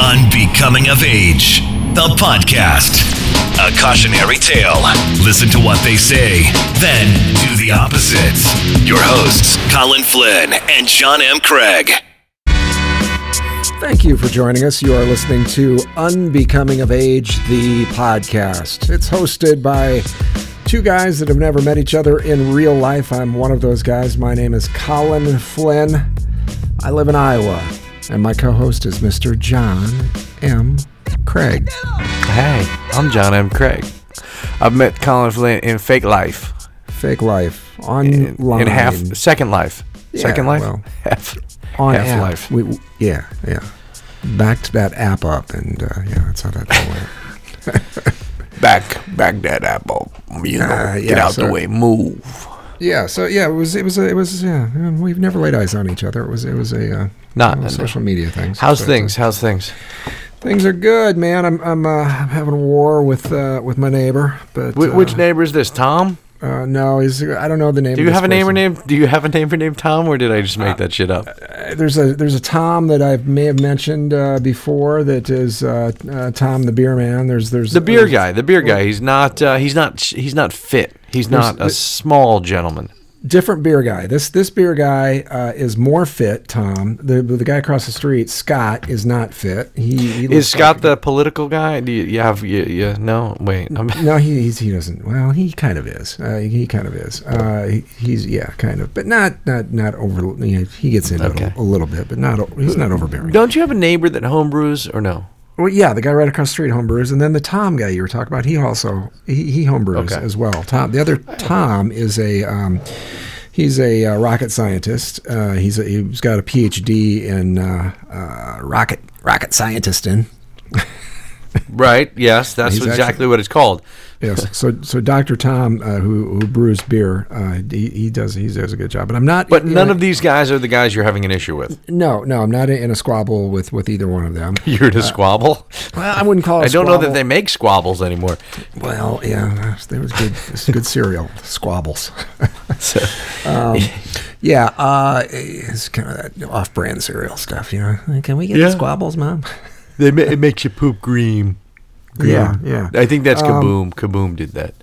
Unbecoming of Age, the podcast. A cautionary tale. Listen to what they say, then do the opposite. Your hosts, Colin Flynn and John M. Craig. Thank you for joining us. You are listening to Unbecoming of Age, the podcast. It's hosted by two guys that have never met each other in real life. I'm one of those guys. My name is Colin Flynn. I live in Iowa, and my co host is Mr. John M. Craig. Hey, I'm John M. Craig. I've met Colin Flynn in fake life. Fake life. In, Online. in half, second life. Yeah, second life? well, half, on half app. life. We, we- yeah, yeah. Backed that app up, and uh, yeah, that's how that went. Back, back that apple. You know, Uh, get out so- the way, move. Yeah, so yeah, it was it was a, it was yeah. We've never laid eyes on each other. It was it was a uh, Not- uh, social media thing. How's But, uh, things? How's things? Things are good, man. I'm I'm, uh, I'm having a war with uh, with my neighbor, but Wh- uh, which neighbor is this? Tom? Uh, no, he's I don't know the name. Do you have a name person. named? Do you have a neighbor named Tom, or did I just make that shit up? Uh, There's a there's a Tom that I may have mentioned uh, before. That is uh, uh, Tom the beer man. There's there's The beer guy. The beer guy. He's not. Uh, he's not. He's not fit. He's not a small gentleman. Different beer guy. This this beer guy uh, is more fit. Tom, the the guy across the street, Scott, is not fit. He, he Is Scott like- the political guy? Do you, you have? You, you, no, wait. I'm, No, he he's, he doesn't. Well, he kind of is. Uh, he kind of is. Uh, he, he's yeah, kind of, but not not not over. You know, he gets into Okay. it a, a little bit, but not. He's not overbearing. Don't you have a neighbor that homebrews or no? Well, yeah, the guy right across the street homebrews, and then the Tom guy you were talking about, he also he, he homebrews Okay. as well. Tom, the other Tom is a um, he's a uh, rocket scientist. Uh, he's a, he's got a PhD in uh, uh, rocket rocket scientist in. Right. Yes, that's exactly actually- what it's called. Yes. So so Dr. Tom, uh, who who brews beer, uh, he, he does he does a good job. But I'm not. But none know, of these guys are the guys you're having an issue with. No, no, I'm not in a squabble with with either one of them. You're in to squabble. Well, I wouldn't call it. Squabble. I don't know that they make squabbles anymore. Well, yeah, there was good, good cereal, squabbles. um, yeah, uh, it's kind of that off-brand cereal stuff, you know. Can we get Yeah. the squabbles, mom? They ma- it makes you poop green. Yeah, yeah. I think that's Um, Kaboom. Kaboom did that.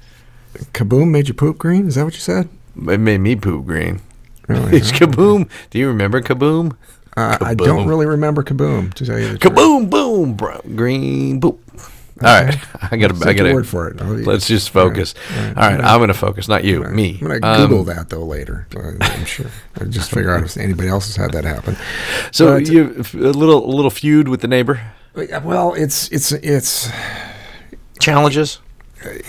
Kaboom made you poop green. Is that what you said? It made me poop green. Really? It's Kaboom. Do you remember Kaboom? Uh, I don't really remember Kaboom to tell you the truth. Kaboom, boom, bro, green, boop. All right, I I gotta. word for it. Let's just focus. All right, All right, I'm gonna focus, not you, me. I'm gonna Um, Google that though later. Uh, I'm sure. I'll just figure out if anybody else has had that happen. So But- you a little, a little feud with the neighbor. Well, it's it's it's Challenges.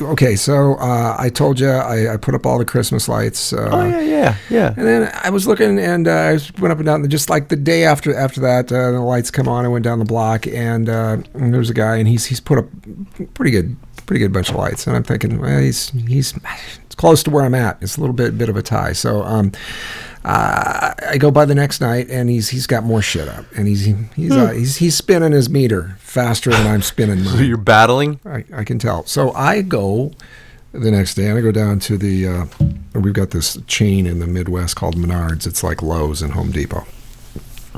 okay. So uh, I told you I, I put up all the Christmas lights. Uh, Oh yeah, yeah, yeah. And then I was looking, and uh, I went up and down. Just like the day after after that, uh, the lights come on. I went down the block, and, uh, and there's a guy, and he's he's put up pretty good pretty good bunch of lights. And I'm thinking, well, he's he's it's close to where I'm at. It's a little bit bit of a tie. So um, uh, I go by the next night, and he's he's got more shit up, and he's he's uh, he's he's spinning his meter faster than I'm spinning mine. So you're battling. I, I can tell. So I go the next day, and I go down to the. Uh, we've got this chain in the Midwest called Menards. It's like Lowe's and Home Depot.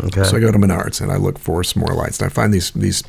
Okay. So I go to Menards and I look for some more lights, and I find these these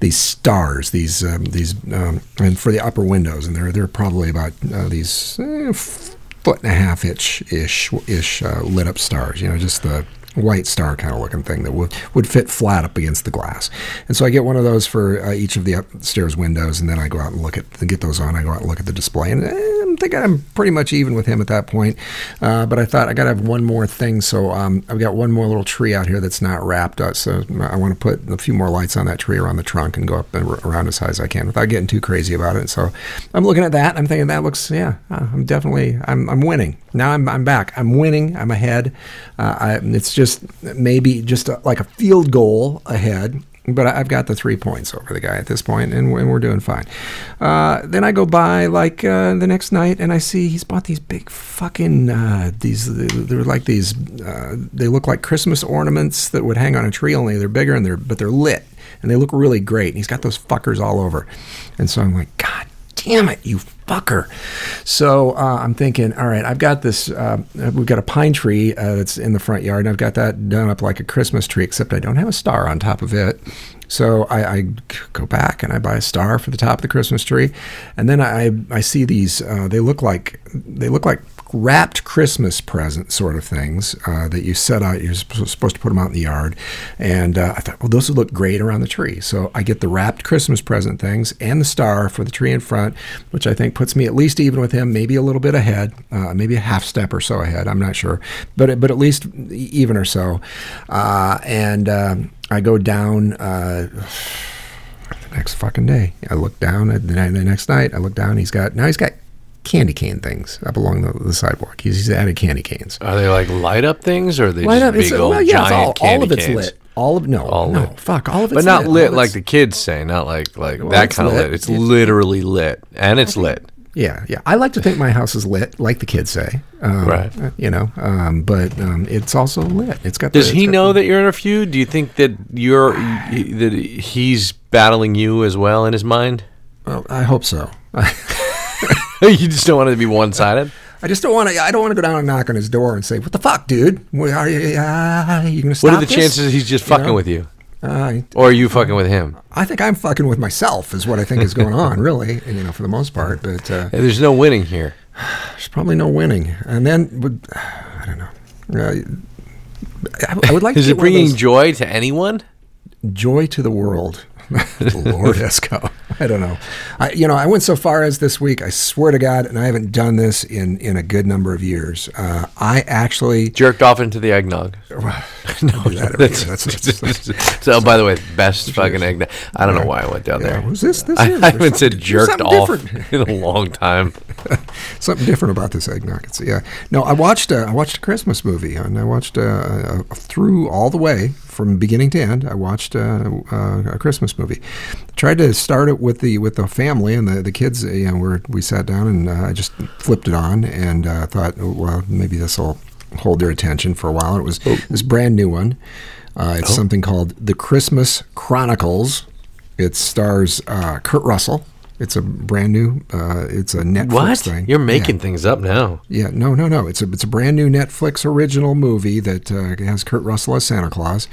these stars, these um, these, um, and for the upper windows, and they're they're probably about uh, these eh, foot and a half inch ish ish uh, lit up stars. You know, just the white star kind of looking thing that would would fit flat up against the glass. And so I get one of those for uh, each of the upstairs windows, and then I go out and look at get those on. I go out and look at the display, and eh, I'm I'm pretty much even with him at that point. Uh, but I thought I got to have one more thing, so um, I've got one more little tree out here that's not wrapped up. So I want to put a few more lights on that tree around the trunk and go up and around as high as I can without getting too crazy about it. So I'm looking at that. I'm thinking that looks, yeah, uh, I'm definitely, I'm, I'm winning. Now I'm, I'm back. I'm winning. I'm ahead. Uh, I, it's just maybe just a, like a field goal ahead. But I've got the three points over the guy at this point, and we're, and we're doing fine. Uh, then I go by like uh, the next night, and I see he's bought these big fucking uh, these. They're like these. Uh, they look like Christmas ornaments that would hang on a tree. Only they're bigger and they're but they're lit, and they look really great. And he's got those fuckers all over, and so I'm like, God damn it, you motherfucker. So uh, I'm thinking, all right, I've got this. Uh, we've got a pine tree uh, that's in the front yard, and I've got that done up like a Christmas tree, except I don't have a star on top of it. So I, I go back and I buy a star for the top of the Christmas tree, and then I I see these. Uh, they look like they look like wrapped Christmas present sort of things uh, that you set out. You're supposed to put them out in the yard, and uh, I thought, well, those would look great around the tree. So I get the wrapped Christmas present things and the star for the tree in front, which I think puts me at least even with him, maybe a little bit ahead, uh, maybe a half step or so ahead. I'm not sure, but but at least even or so. Uh, and um, I go down. Uh, the next fucking day, I look down at the, the next night. I look down. He's got now. He's got candy cane things up along the, the sidewalk. He's, he's added candy canes. Are they like light up things, or are they Light just up. big old well, yeah, giant all, candy all of it's canes? lit. All of no, All no, lit. fuck, all of it's But not lit All like the kids say, not like like Well, that it's kind of lit. lit. It's It's- literally lit, and it's lit. Yeah, yeah. I like to think my house is lit, like the kids say. Um, Right. uh, You know, um, but um, it's also lit. It's got. Does the, he got know the- that you're in a feud? Do you think that you're that he's battling you as well in his mind? Well, I hope so. you just don't want it to be one sided. I just don't want to. I don't want to go down and knock on his door and say, "What the fuck, dude? What, are you, uh, you gonna stop What are the this?" chances he's just fucking know? with you, Uh, or are you fucking with him? I think I'm fucking with myself, is what I think is going on, really. And, you know, for the most part, but uh, Hey, There's no winning here. there's probably no winning. And then, but, I don't know. Uh, I, I would like. Is to it one of bringing those- joy to anyone? joy to the world. Lord Esco. I don't know. I, you know, I went so far as this week. I swear to God, and I haven't done this in in a good number of years. Uh, I actually Jerked off into the eggnog. no, that every year. That's, that's, so, by the way, best fucking eggnog. I don't know why I went down there. was this this? I, haven't said jerked off in a long time. something different about this eggnog. It's, yeah. No, I watched. Uh, I watched a Christmas movie, and I watched uh, uh, through all the way from beginning to end. I watched uh, uh, a Christmas movie. Tried to start it with the with the family and the the kids. You know, where we sat down and uh, I just flipped it on and uh, thought, oh, well, maybe this will hold their attention for a while. It was this brand new one. Uh, it's something called The Christmas Chronicles. It stars uh, Kurt Russell. It's a brand new. Uh, it's a Netflix What? thing. You're Yeah. making things up now. Yeah, no, no, no. It's a it's a brand new Netflix original movie that uh, has Kurt Russell as Santa Claus.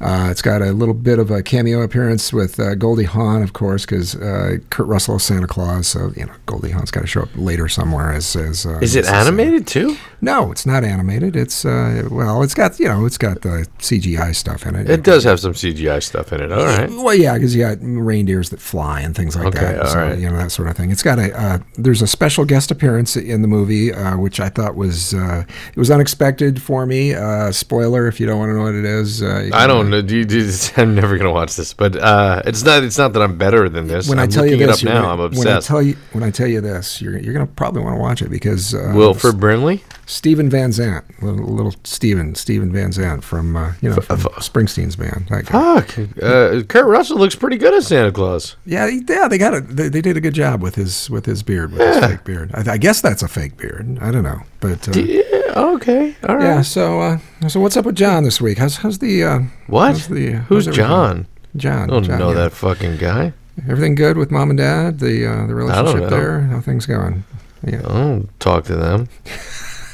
Uh, it's got a little bit of a cameo appearance with uh, Goldie Hawn, of course, because uh, Kurt Russell is Santa Claus. So you know, Goldie Hawn's got to show up later somewhere as as. Uh, Is it animated too? No, it's not animated. It's uh, well, it's got you know, it's got the CGI stuff in it. It does have some CGI stuff in it. All right. Well, yeah, because you got reindeers that fly and things like Okay, that. all so, right. You know that sort of thing. It's got a uh, there's a special guest appearance in the movie, uh, which I thought was uh, it was unexpected for me. Uh, spoiler if you don't want to know what it is. Uh, I don't know. Do you, do you- I'm never gonna watch this, but uh, it's not. It's not that I'm better than this. When I'm I tell you looking this, it up now, gonna- I'm obsessed. when I tell you when I tell you this, you're you're gonna probably want to watch it because uh, Wilford Brimley. Steven Van Zandt, little, little Steven Steven Van Zandt from uh, you know from Springsteen's band. That guy. Fuck. Uh, Kurt Russell looks pretty good as Santa Claus. Yeah, yeah, they got it. They, they did a good job with his with his beard, with his fake beard. I, I guess that's a fake beard. I don't know, but uh, Yeah. Okay. All right. yeah. So, uh, so what's up with John this week? How's how's the uh, What? how's the, uh, Who's how's? John? John. I don't John, know yeah. that fucking guy. Everything good with mom and dad? The uh, the relationship there? How things going? Yeah. I don't talk to them.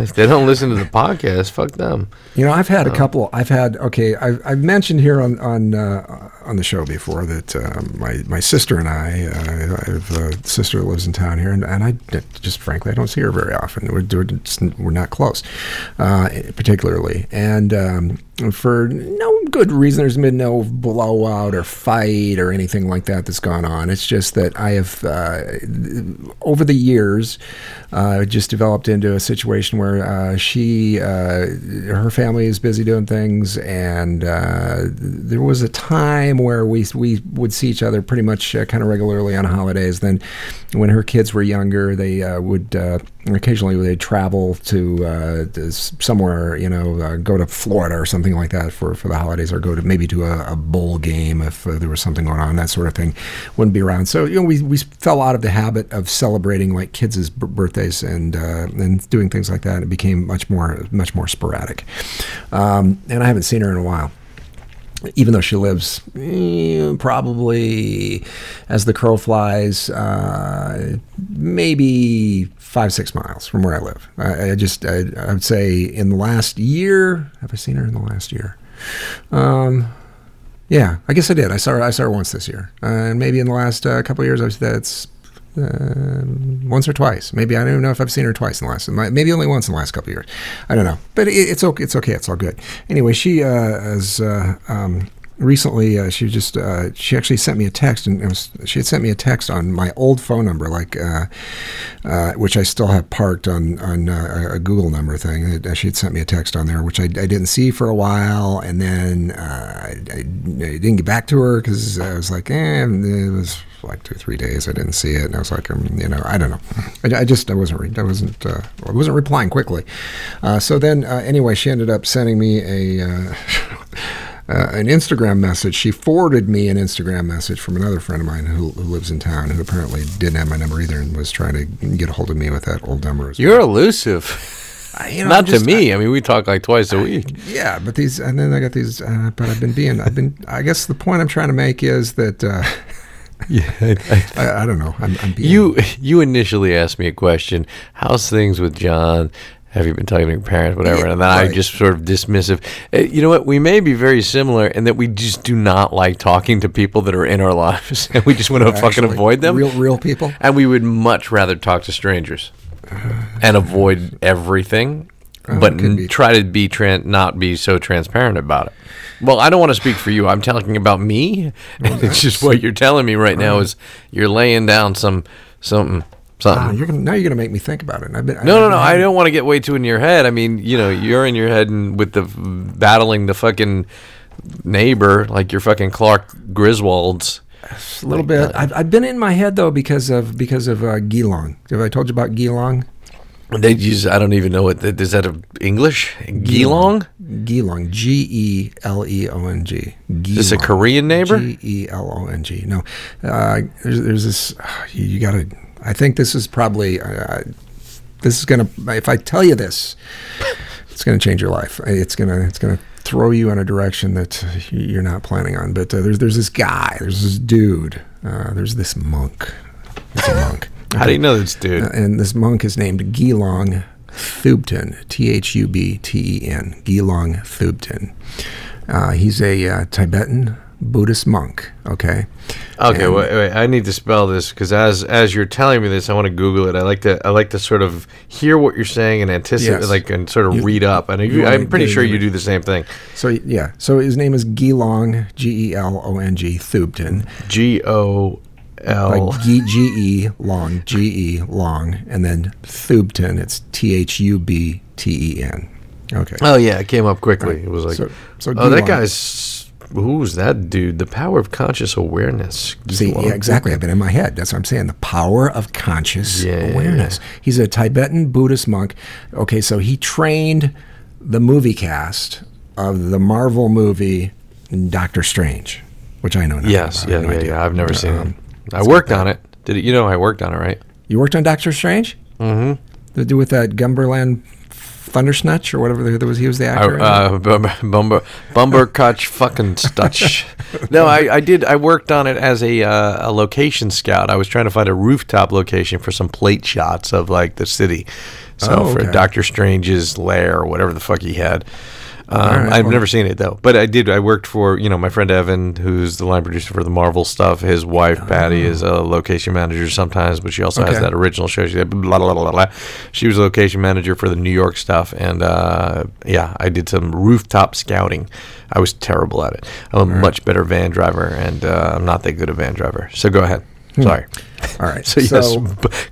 if they don't listen to the podcast, fuck them. You know, I've had a couple. I've had okay. I've, I've mentioned here on on uh, on the show before that uh, my my sister and I, uh, I have a sister that lives in town here, and, and I just frankly I don't see her very often. We're we're, just, we're not close, uh, particularly, and um, for no good reason. There's been no blowout or fight or anything like that that's gone on. It's just that I have uh, over the years uh, just developed into a situation where uh, she uh, her family is busy doing things, and uh, there was a time where we we would see each other pretty much uh, kind of regularly on holidays. Then, when her kids were younger, they uh, would occasionally they'd travel to, to somewhere, you know, go to Florida or something like that for, for the holidays, or go to maybe to a, a bowl game if there was something going on, that sort of thing. Wouldn't be around. So you know, we we fell out of the habit of celebrating like kids' b- birthdays and and doing things like that. It became much more much more sporadic, um, and I haven't seen her in a while. even though she lives eh, probably, as the crow flies, uh, maybe five six miles from where I live. I, I just I, I would say in the last year, have I seen her in the last year? Um, yeah, I guess I did. I saw her. I saw her once this year, uh, and maybe in the last uh, couple years, I've that's uh, once or twice. Maybe I don't even know if I've seen her twice in the last. Maybe only once in the last couple of years. I don't know, but it, it's okay. It's okay. It's all good. Anyway, she uh. Uh, um, recently uh, she just uh, she actually sent me a text and was, she had sent me a text on my old phone number like uh, uh which I still have parked on on uh, a Google number thing she had sent me a text on there which I, I didn't see for a while and then uh, I, I, didn't get back to her because I was like eh, it was like two three days I didn't see it and I was like um, you know I don't know I, I just I wasn't re- I wasn't uh, I wasn't replying quickly Uh, so then uh, anyway she ended up sending me a uh, an Instagram message. She forwarded me an Instagram message from another friend of mine who, who, lives in town who apparently didn't have my number either and was trying to get a hold of me with that old number. You're well. elusive. You know, Not just, to me. I, I, mean, we talk like twice a week. Yeah, but these, and then I got these. Uh, but I've been being, I've been. I guess the point I'm trying to make is that. Uh, yeah, I, I, I, don't know. I'm, I'm you you initially asked me a question. How's things with John? have you been talking to your parents, whatever? Yeah, and then right. I just sort of dismissive. Uh, you know what? We may be very similar in that we just do not like talking to people that are in our lives, and we just want to Actually, fucking avoid them. Real, real people. And we would much rather talk to strangers and avoid everything, oh, but n- try to be tran- not be so transparent about it. Well, I don't want to speak for you. I'm talking about me. Well, it's just what you're telling me right, right now is you're laying down some something something. Ah, you're gonna, now you're going to make me think about it. I've been, no, I've no, no. I don't want to get way too in your head. I mean, you know, you're in your head and with the battling the fucking neighbor like you're fucking Clark Griswold's. A little like, bit. Uh, I've, I've been in my head though because of because of uh, Gelong. Have I told you about Gelong? They use. I don't even know what. Is that a English? Gelong. Gelong. G e l e o n g. Is this a Korean neighbor? G e l o n g. No, uh, there's, there's this. you, you got to I think this is probably uh, this is to. If I tell you this, it's to change your life. It's gonna it's gonna throw you in a direction that you're not planning on. But uh, there's there's this guy. There's this dude. Uh, there's this monk. It's a monk. How do you know this dude? Uh, and this monk is named Gelong Thubten. T H U B T E N. Gelong Thubten. Uh, he's a uh, Tibetan Buddhist monk. Okay. Okay. wait, wait. I need to spell this because as as you're telling me this, I want to Google it. I like to I like to sort of hear what you're saying and anticipate, yes. like and sort of you, read up. And you, I'm pretty sure you do the same thing. So yeah. So his name is Gelong, G E L O N G Thubten. G O L G E Long G E Long, and then Thubten. It's T H U B T E N. Okay. Oh yeah, it came up quickly. Right. It was like, so, so oh, that guy's Who's that dude? The power of conscious awareness. See, yeah, exactly. I've been in my head. That's what I'm saying. The power of conscious yeah, awareness. Yeah. He's a Tibetan Buddhist monk. Okay, so he trained the movie cast of the Marvel movie Doctor Strange, which I know. Yes, yeah, no yeah, yeah. I've never seen um, I worked on it. Did it, you know I worked on it, right? You worked on Doctor Strange? Mm-hmm. To do with that Gumberland Thundersnatch or whatever there was. He was the actor. Uh, Bumber Bumber Kutch fucking Stutch. no, I, I did. I worked on it as a uh, a location scout. I was trying to find a rooftop location for some plate shots of like the city. So oh, okay. for Doctor Strange's lair or whatever the fuck he had. Um, right, I've well. never seen it though, but I did. I worked for you know my friend Evan, who's the line producer for the Marvel stuff. His wife Patty is a location manager sometimes, but she also okay. has that original show. She, blah, blah, blah, blah, she was a location manager for the New York stuff, and uh, yeah, I did some rooftop scouting. I was terrible at it. I'm a right. much better van driver, and uh, I'm not that good a van driver. So go ahead. Hmm. Sorry. All right. so, so yes,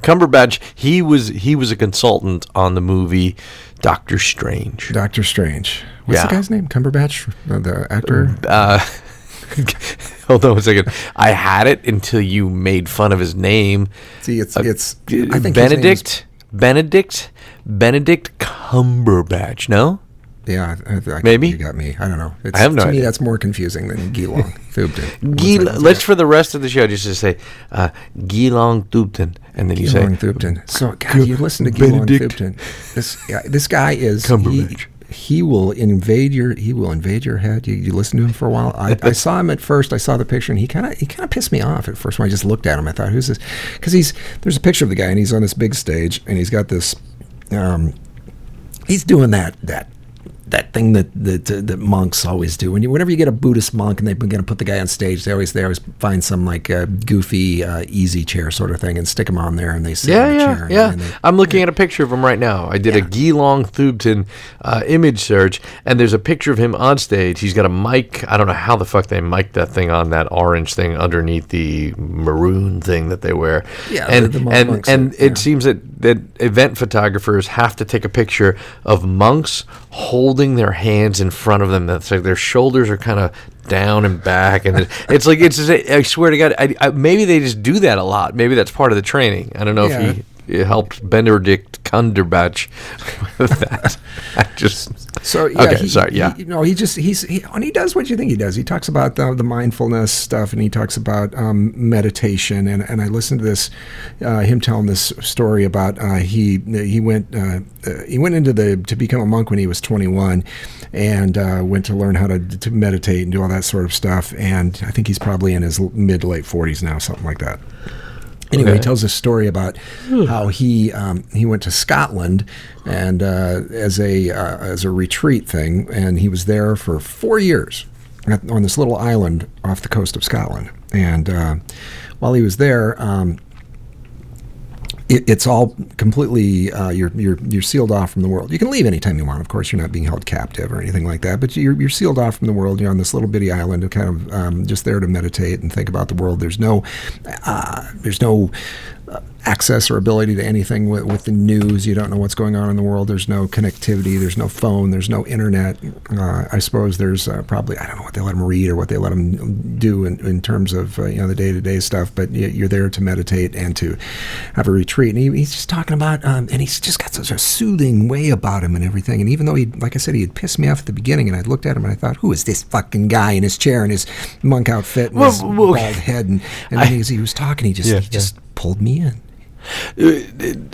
Cumberbatch. He was he was a consultant on the movie Doctor Strange. Doctor Strange. What's yeah. the guy's name? Cumberbatch, the, the actor. Uh, hold on a second. I had it until you made fun of his name. See, it's uh, it's. I think Benedict. Benedict. Benedict Cumberbatch. No. Yeah, I, I, maybe you got me. I don't know. It's, I have no to idea. me, that's more confusing than Gelong Thubten. Gil- let's for the rest of the show just to say uh, Gelong Thubten, and then you Gelong say Thubten. So God, you listen to Gelong Thubten. This yeah, this guy is Cumberbatch. He, he will invade your he will invade your head. You, you listen to him for a while. I, I saw him at first. I saw the picture, and he kind of he kind of pissed me off at first when I just looked at him. I thought, who's this? Because he's there's a picture of the guy, and he's on this big stage, and he's got this. Um, he's doing that that that thing that that, uh, that monks always do. When you, whenever you get a Buddhist monk and they're going to put the guy on stage, they always they always find some like uh, goofy uh, easy chair sort of thing and stick him on there, and they sit Yeah, in the yeah, chair. yeah. And they, I'm looking at a picture of him right now. I did a Yeah. Gelong Thubten uh, image search, and there's a picture of him on stage. He's got a mic. I don't know how the fuck they mic that thing on that orange thing underneath the maroon thing that they wear. Yeah, and the- the and and are- it yeah. seems that that event photographers have to take a picture of monks holding their hands in front of them. That's like their shoulders are kind of down and back, and it's like it's. I swear to God, I, I, maybe they just do that a lot. Maybe that's part of the training. I don't know Yeah. if he it helped Benedict Cumberbatch with that. I just So yeah, okay, he, sorry, yeah. he, no, he just he's he, and he does what you think he does. He talks about the, the mindfulness stuff, and he talks about um, meditation. And, and I listened to this, uh, him telling this story about uh, he he went uh, uh, he went into the to become a monk when he was 21, and uh, went to learn how to to meditate and do all that sort of stuff. And I think he's probably in his mid to late 40s now, something like that. Anyway, he tells a story about how he um, he went to Scotland and uh, as a uh, as a retreat thing, and he was there for four years at, on this little island off the coast of Scotland. And uh, while he was there, um, it, it's all completely uh, you're you're you're sealed off from the world. You can leave anytime you want. Of course, you're not being held captive or anything like that. But you're you're sealed off from the world. You're on this little bitty island, and kind of um, just there to meditate and think about the world. There's no uh, there's no access or ability to anything with, with the news. You don't know what's going on in the world. There's no connectivity. There's no phone. There's no internet. Uh, I suppose there's uh, probably I don't know what they let them read or what they let them do in, in terms of uh, you know the day to day stuff. But you're there to meditate and to have a retreat. And he, he's just talking about um, and he's just got such a soothing way about him and everything. And even though he, like I said, he had pissed me off at the beginning, and I looked at him and I thought, who is this fucking guy in his chair and his monk outfit and his Well, well, bald head? And, and then as he was talking, he just Yeah, he just pulled me in. Uh,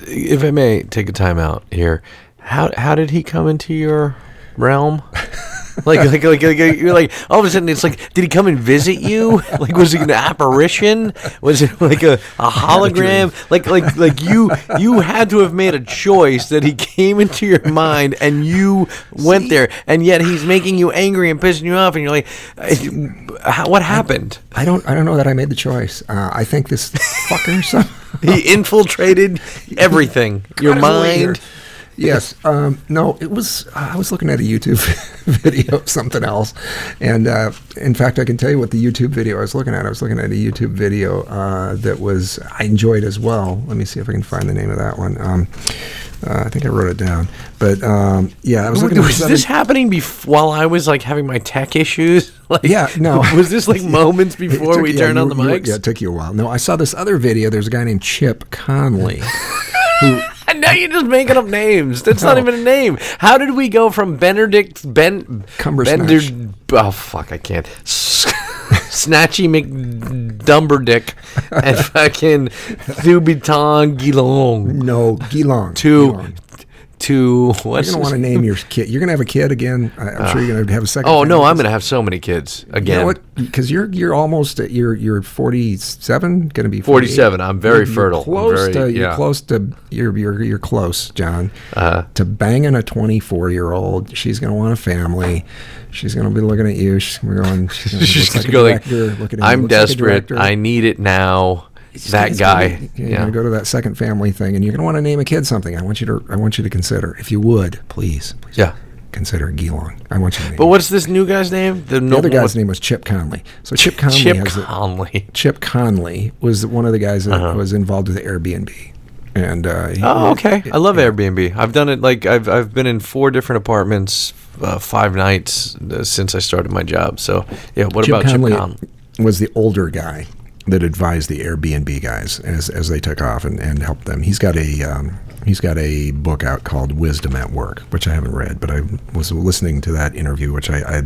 if I may take a time out here, how how did he come into your realm? Like, like, like, like, you're like, all of a sudden, it's like, did he come and visit you? Like, was it an apparition? Was it like a, a hologram? Like, like, like you, you had to have made a choice that he came into your mind and you went there, and yet he's making you angry and pissing you off, and you're like, "Eh, what happened? I don't I don't know that I made the choice. Uh, I think this fucker. He infiltrated everything, your mind. Yes. Um, no, it was. I was looking at a YouTube video of something else, and uh, in fact, I can tell you what the YouTube video I was looking at. I was looking at a YouTube video uh, that was I enjoyed as well. Let me see if I can find the name of that one. Um, uh, I think I wrote it down, but um, yeah, I was looking was this this happening bef- while I was like having my tech issues? Like, Yeah, no. Was this like moments before took- we yeah, turned you- on the you- mics? Yeah, it took you a while. No, I saw this other video. There's a guy named Chip Conley. And now you're just making up names. That's not even a name. How did we go from Benedict Ben Cumbersnatch. Bender? Oh fuck, I can't. Snatchy McDumberdick and fucking Thubitong Gelong no, Gelong. to Gelong. To what's You're gonna want to name your kid. You're gonna have a kid again. I, I'm sure you're gonna have a second. Oh no. I'm gonna have so many kids You again. know what? Because you're you're almost at you're you're 47, going to be 47. I'm very You're- fertile. Close very- to you're close to you're you're you're close, John. Uh-huh. To banging a 24 year old. She's going to want a family. She's going to be looking at you. She's we're going. She's going She's to like go like, director, looking I'm looks like desperate. I need it now. That guy. gonna You're yeah. going to go to that second family thing, and you're going to want to name a kid something. I want you to. I want you to consider, if you would, please, please Yeah. consider Gelong. I want you to name. But it. what's this new guy's name? the other guy's name was Chip Conley. So Chip Conley Chip has a, Conley. Chip Conley was one of the guys that was involved with Airbnb, and uh, he, Uh-huh. Oh, okay. I love yeah. Airbnb. I've done it like I've I've been in four different apartments, uh, five nights uh, since I started my job. So yeah. What Chip about Conley Chip Conley? was the older guy that advised the Airbnb guys as as they took off and, and helped them. He's got a um, he's got a book out called Wisdom at Work, which I haven't read, but I was listening to that interview, which I, I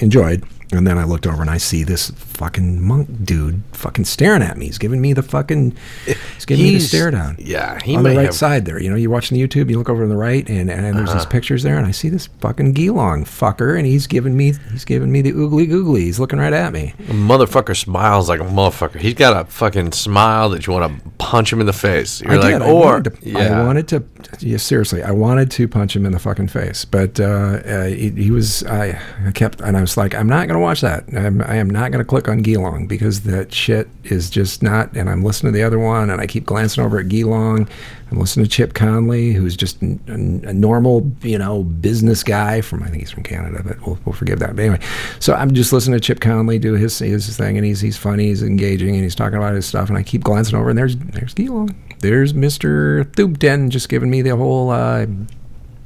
enjoyed. And then I looked over and I see this fucking monk dude fucking staring at me. He's giving me the fucking, he's giving me the stare down. yeah, he on the right have- side there. You know, you're watching the YouTube, you look over on the right, and, and there's Uh-huh. these pictures there, and I see this fucking Gelong fucker, and he's giving me, he's giving me the oogly googly. He's looking right at me. A motherfucker smiles like a motherfucker. He's got a fucking smile that you want to punch him in the face. You're I like, did. I or wanted to, yeah, I wanted to. Yeah, seriously, I wanted to punch him in the fucking face, but uh, uh, he, he was. I, I kept, and I was like, I'm not going to watch that. I'm, I am not going to click on Gelong because that shit is just not. And I'm listening to the other one, and I keep glancing over at Gelong. I'm listening to Chip Conley, who's just a normal, you know, business guy from. I think he's from Canada, but we'll, we'll forgive that. But anyway, so I'm just listening to Chip Conley do his his thing, and he's he's funny, he's engaging, and he's talking about his stuff, and I keep glancing over, and there's there's Gelong. There's Mister Thubten just giving me the whole. Uh,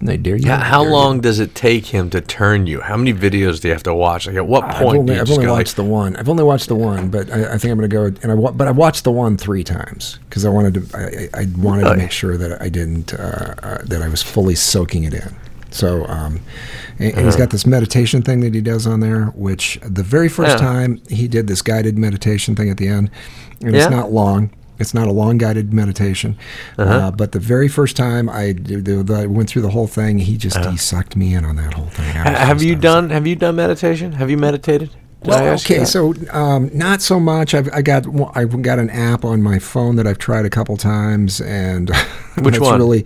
I dare you. How, how dare you. long does it take him to turn you? How many videos do you have to watch? Like, at what I've point do only, you I've only go like, watched the one. I've only watched the one, but I, I think I'm going to go. And I wa- but I watched the one three times because I wanted to. I, I wanted to make sure that I didn't uh, uh, that I was fully soaking it in. So, um, and, and he's Uh-huh. got this meditation thing that he does on there, which the very first Yeah. time he did this guided meditation thing at the end, and Yeah. it's not long. It's not a long guided meditation, Uh-huh. uh, but the very first time I, did the, I went through the whole thing, he just he sucked me in on that whole thing. Uh-huh. Ha- have you I done? Have you done meditation? Have you meditated? Did I well, okay, so um, not so much. I've I got I've got an app on my phone that I've tried a couple times, and Which it's one? Really,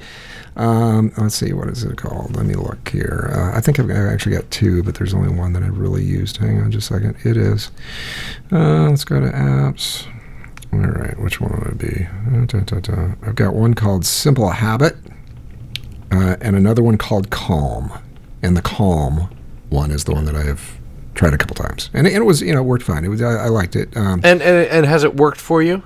um, let's see, what is it called? Let me look here. Uh, I think I've, I've actually got two, but there's only one that I've really used. Hang on just a second. It is. Uh, let's go to apps. All right, which one would it be? Da, da, da. I've got one called Simple Habit, uh, and another one called Calm. And the Calm one is the one that I have tried a couple times, and it, it was you know worked fine. It was I, I liked it. Um, and, and and has it worked for you?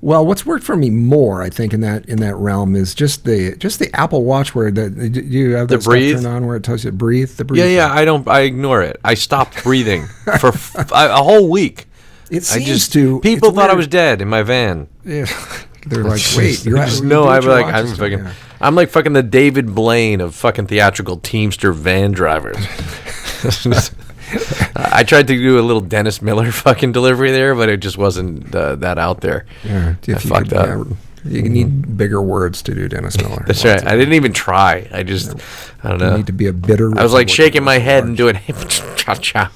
well, what's worked for me more, I think, in that in that realm is just the just the Apple Watch where the do you have The that stuff breathe? turned on where it tells you to breathe. The breathe. Yeah, yeah. I don't. I ignore it. I stopped breathing for f- a whole week. It I seems just to. people it's thought I was dead in my van. Yeah. They're like, wait, you're Just no, I'm like I'm fucking. Yeah. I'm like fucking the David Blaine of fucking theatrical Teamster van drivers. I tried to do a little Dennis Miller fucking delivery there, but it just wasn't uh, that out there. Yeah, I if fucked could, up. yeah, you need bigger words to do Dennis Miller. That's right. I didn't even try. I just, I don't You know. need to be a bitter. I was like shaking my head and doing cha cha.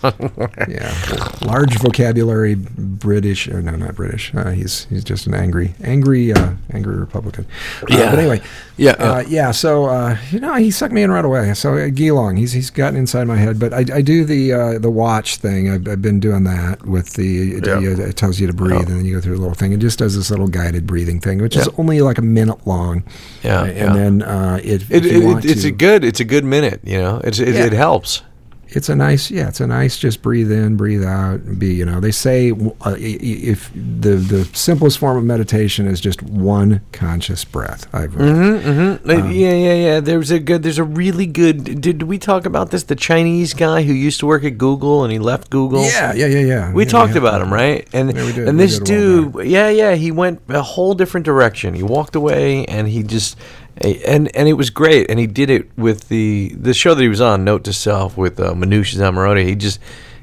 Yeah, large vocabulary, British. Or no, not British. Uh, he's he's just an angry, angry, uh, angry Republican. Uh, Yeah. but anyway, Yeah, uh, yeah. So uh, you know, he sucked me in right away. So uh, Gelong, he's he's gotten inside my head. But I, I do the uh, the watch thing. I've, I've been doing that with the. It, Yeah. it tells you to breathe, and then you go through a little thing. It just does this little guided breathing thing, which is Yeah. only like a minute long. Yeah, Uh, yeah. and then uh, if, It, if it, want it's a good. It's a good minute. You know. It's it, Yeah. it helps. It's a nice yeah it's a nice just breathe in breathe out and be you know they say uh, if the the simplest form of meditation is just one conscious breath i've read. Mm-hmm, Um, yeah, yeah, yeah. There's a good. There's a really good. Did we talk about this? The Chinese guy who used to work at Google and he left Google. yeah yeah yeah yeah We Yeah, talked yeah. about him, right? And Yeah, did. and this dude, yeah, yeah, he went a whole different direction. He walked away, and he just, and and it was great. And he did it with the the show that he was on, Note to Self, with uh, Manoush Zomorodi. He just.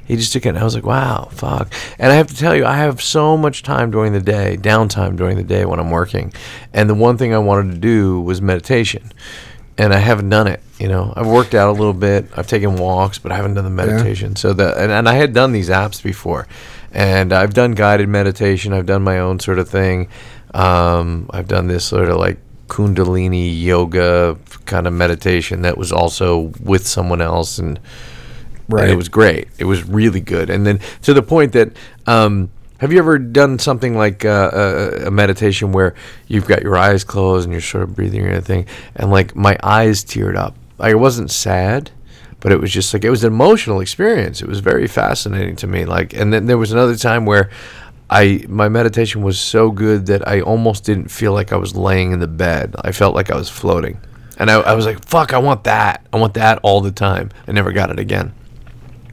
He just took it, and I was like, "Wow, fuck!" And I have to tell you, I have so much time during the day, downtime during the day when I'm working, and the one thing I wanted to do was meditation, and I haven't done it. You know, I've worked out a little bit, I've taken walks, but I haven't done the meditation. So that, and, and I had done these apps before, and I've done guided meditation. I've done my own sort of thing. Um, I've done this sort of like Kundalini yoga kind of meditation that was also with someone else, and Right. and it was great. It was really good. And then to the point that, um, have you ever done something like uh, a, a meditation where you've got your eyes closed and you're sort of breathing or anything, and like my eyes teared up. Like it wasn't sad, but it was just like it was an emotional experience. It was very fascinating to me. Like, and then there was another time where. I my meditation was so good that I almost didn't feel like I was laying in the bed. I felt like I was floating, and I, I was like, "Fuck! I want that! I want that all the time." I never got it again.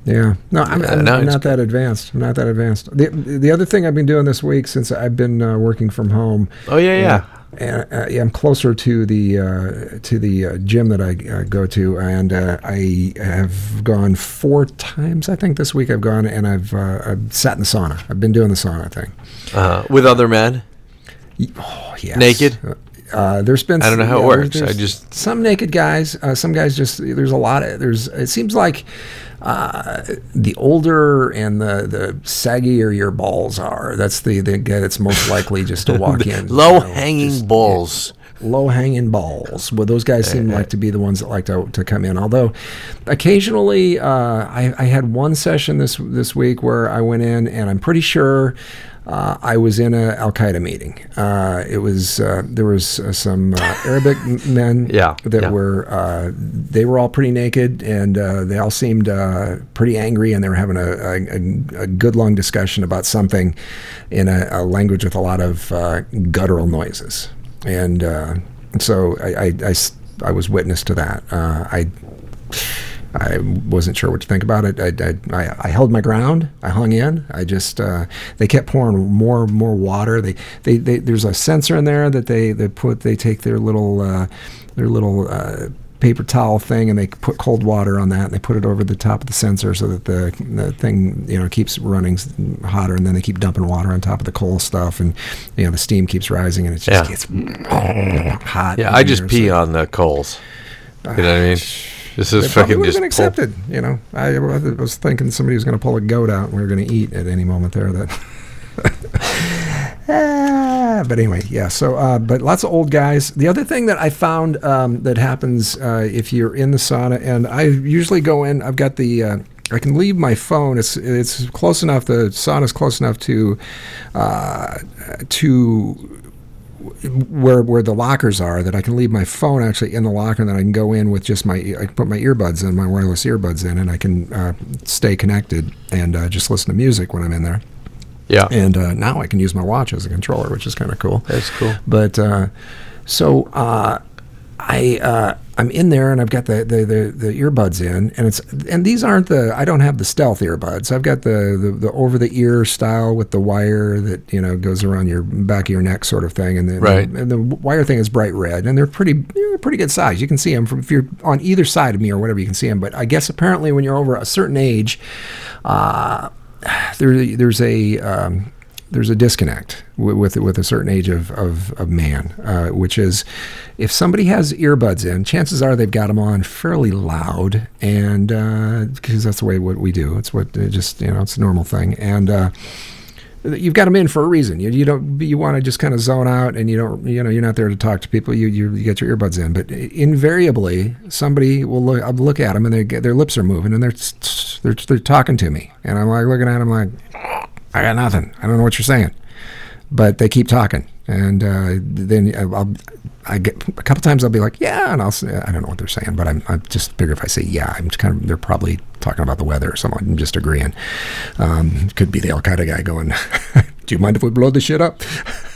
Yeah, no, I'm, Yeah, I'm, no, I'm not that advanced. I'm not that advanced. The the other thing I've been doing this week since I've been uh, working from home. Oh yeah, yeah. And, uh, yeah, I'm closer to the uh, to the uh, gym that I uh, go to, and uh, I have gone four times. I think this week I've gone, and I've uh, I've sat in the sauna. I've been doing the sauna thing. Uh, with other men. Oh, yes. Naked? Uh, there's been I don't know how it yeah, works. there's- I just- some naked guys. Uh, some guys just there's a lot of there's. It seems like uh, the older and the the saggier your balls are, that's the the guy that's most likely just to walk in. you Low know, hanging just- balls. Low hanging balls. Well, those guys seem like to be the ones that like to, to come in. Although, occasionally, uh, I, I had one session this this week where I went in, and I'm pretty sure. Uh, I was in a Al Qaeda meeting. Uh, it was uh, there was uh, some uh, Arabic men Yeah, that yeah. were uh, they were all pretty naked and uh, they all seemed uh, pretty angry and they were having a, a, a, a good long discussion about something in a, a language with a lot of uh, guttural noises and uh, so I was witness to that. Uh, I I wasn't sure what to think about it. I, I, I, I held my ground. I hung in. I just uh, they kept pouring more more water. They, they, they there's a sensor in there that they, they put they take their little uh, their little uh, paper towel thing and they put cold water on that and they put it over the top of the sensor so that the, the thing you know keeps running hotter and then they keep dumping water on top of the coal stuff and you know the steam keeps rising and it just Yeah. gets hot. Yeah, I just pee so- on the coals. You know what I mean? Ah, this is fucking would have been pull- accepted. You know, I, I was thinking somebody was going to pull a goat out and we were going to eat at any moment there. That. Ah, but anyway, yeah. So, uh, but lots of old guys. The other thing that I found um, that happens uh, if you're in the sauna, and I usually go in. I've got the. Uh, I can leave my phone. It's it's close enough. The sauna's close enough to uh, to where where the lockers are that I can leave my phone actually in the locker and then I can go in with just my I can put my earbuds in my wireless earbuds in and I can uh, stay connected and uh, just listen to music when I'm in there Yeah. and uh, now I can use my watch as a controller which is kind of cool That's cool. but uh, so uh, I uh, I'm in there and I've got the, the, the, the earbuds in and it's and these aren't the I don't have the stealth earbuds I've got the, the, the over the ear style with the wire that you know goes around your back of your neck sort of thing and the, Right. and the wire thing is bright red and they're pretty they're pretty good size you can see them from if you're on either side of me or whatever you can see them but I guess apparently when you're over a certain age uh, there, there's a um, there's a disconnect with with, with a certain age of of, of man, uh, which is if somebody has earbuds in, chances are they've got them on fairly loud, and because that's the way what we do. It's what it just you know it's a normal thing, and. Uh, You've got them in for a reason. You, you don't. You want to just kind of zone out, and you don't. You know, you're not there to talk to people. You you, you get your earbuds in, but invariably somebody will look. I'll look at them, and they get, their lips are moving, and they're they're they're talking to me, and I'm like looking at them like, I got nothing. I don't know what you're saying, but they keep talking, and uh, then I'll. I get a couple times I'll be like, yeah, and I'll say, I don't know what they're saying, but I'm I just figure if I say yeah, I'm kind of they're probably talking about the weather or something. I'm just agreeing. Um, could be the Al Qaeda guy going, do you mind if we blow this shit up?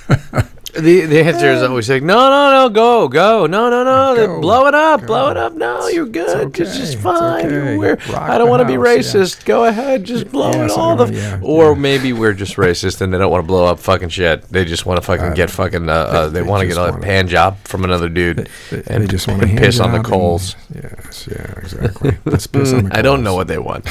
The the answer is always like, no, no, no, go, go, no, no, no, Go, blow it up, go. blow it up. No, you're good. It's, okay, just it's fine. okay. We're, Rock I don't want to be house, yeah. racist. Go ahead, just blow Yeah, it all. The, yeah, or maybe we're just racist and they don't want to blow up fucking shit. They just want to fucking get fucking. Uh, uh, they, they want to get a hand job from another dude They, and they just want to piss on the coals. yes, yeah, exactly. Just piss on the I don't know what they want.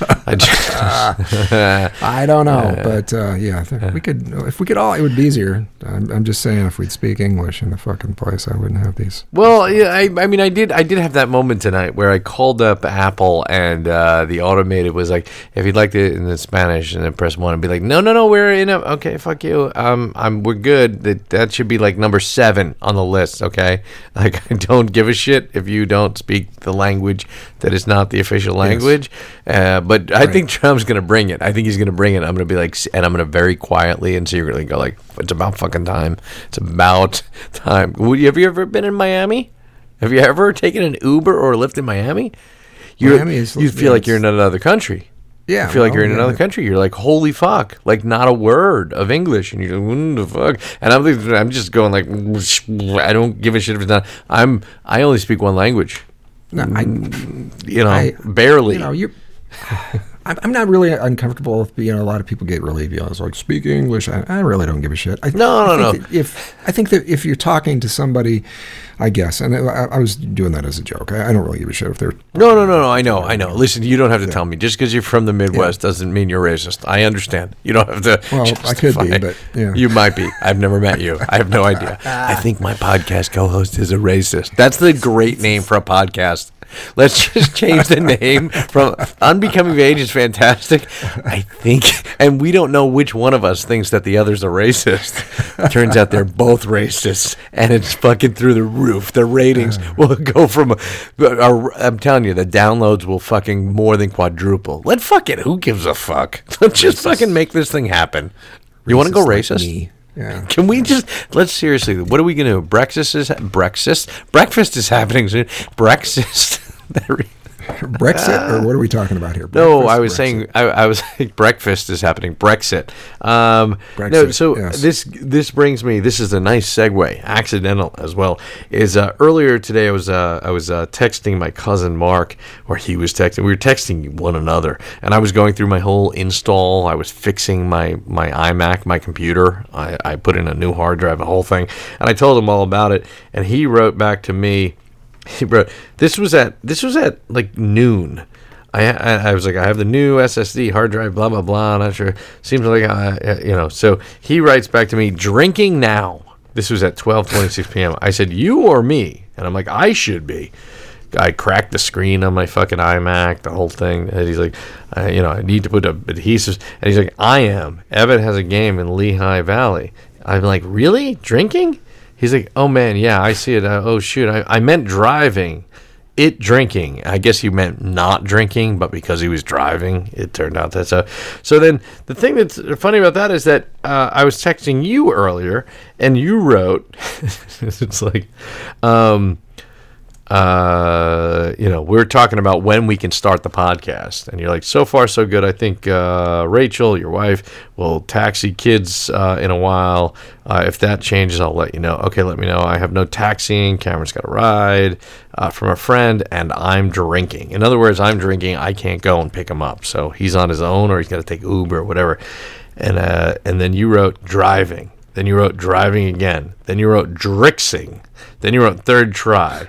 I I don't know, but uh, yeah, we could if we could all. It would be easier. I'm, I'm just saying, if we'd speak English in the fucking place, I wouldn't have these. Well, yeah, I, I mean, I did, I did have that moment tonight where I called up Apple and uh, the automated was like, if you'd like it in the Spanish, and then press one and be like, no, no, no, we're in a, okay, fuck you, um, I'm, we're good. That that should be like number seven on the list, okay? Like, I don't give a shit if you don't speak the language that is not the official language. Uh, but I think Trump's gonna bring it. I think he's gonna bring it. I'm gonna be like, and I'm gonna very quietly and secretly go like, it's about fucking time. It's about time. Would you, have you ever been in Miami? Have you ever taken an Uber or a Lyft in Miami? You Miami is- you feel like you're in another country. Yeah, You feel like you're in yeah, another country. You're like, holy fuck, like not a word of English, and you're like, the fuck? And I'm, I'm just going like, I don't give a shit if it's not. I'm, I only speak one language. No, I, You know, I- barely. you know, you. I'm, I'm not really uncomfortable with you know a lot of people get really you know it's like speak English. I, I really don't give a shit. I, No, I no, think no. If I think that if you're talking to somebody, I guess, and I, I was doing that as a joke. I, I don't really give a shit if they're No, no, no, no. I know, I know. Listen, you don't have to tell me. Just because you're from the Midwest doesn't mean you're racist. I understand. You don't have to. Well, I could be, but, yeah. you might be. I've never met you. I have no idea. I think my podcast co-host is a racist. That's the great name for a podcast. Let's just change the name from Unbecoming of Age is fantastic. I think, and we don't know which one of us thinks that the other's a racist. Turns out they're both racists, and it's fucking through the roof. The ratings will go from, I'm telling you, the downloads will fucking more than quadruple. Let fuck it. Who gives a fuck? Let's just fucking make this thing happen. You want to go like racist? me. Yeah. Can we just let's seriously? What are we gonna do? Breakfast is breakfast. Breakfast is happening soon. Breakfast. Brexit, or what are we talking about here? no, I was Brexit? saying I, I was breakfast is happening. Brexit. Um, no, so yes. this this brings me. This is a nice segue, accidental as well. Is uh, earlier today I was uh, I was uh, texting my cousin Mark, or he was texting. We were texting one another, and I was going through my whole install. I was fixing my my iMac, my computer. I, I put in a new hard drive, the whole thing, and I told him all about it. And he wrote back to me. Wrote, "This was at this was at like noon." I, I, I was like, I have the new SSD hard drive, blah blah blah. Not sure. Seems like I, you know. So he writes back to me, drinking now. This was at twelve twenty six p.m. I said, you or me? And I'm like, I should be. I cracked the screen on my fucking iMac, the whole thing. And he's like, uh, you know, I need to put a adhesives. And he's like, I am. Evan has a game in Lehigh Valley. I'm like, really? Drinking? He's like, oh man, yeah, I see it. Uh, oh shoot, I, I meant driving. It drinking. I guess he meant not drinking, but because he was driving, it turned out that's a. So then the thing that's funny about that is that uh, I was texting you earlier, and you wrote, it's like, um, uh, you know, we're talking about when we can start the podcast, and you're like, so far so good. I think uh, Rachel, your wife, will taxi kids uh, in a while. Uh, if that changes, I'll let you know. Okay, let me know. I have no taxiing. Cameron's got a ride uh, from a friend, and I'm drinking. In other words, I'm drinking. I can't go and pick him up, so he's on his own, or he's got to take Uber or whatever. And uh, and then you wrote driving. Then you wrote driving again. Then you wrote drixing. Then you wrote third try.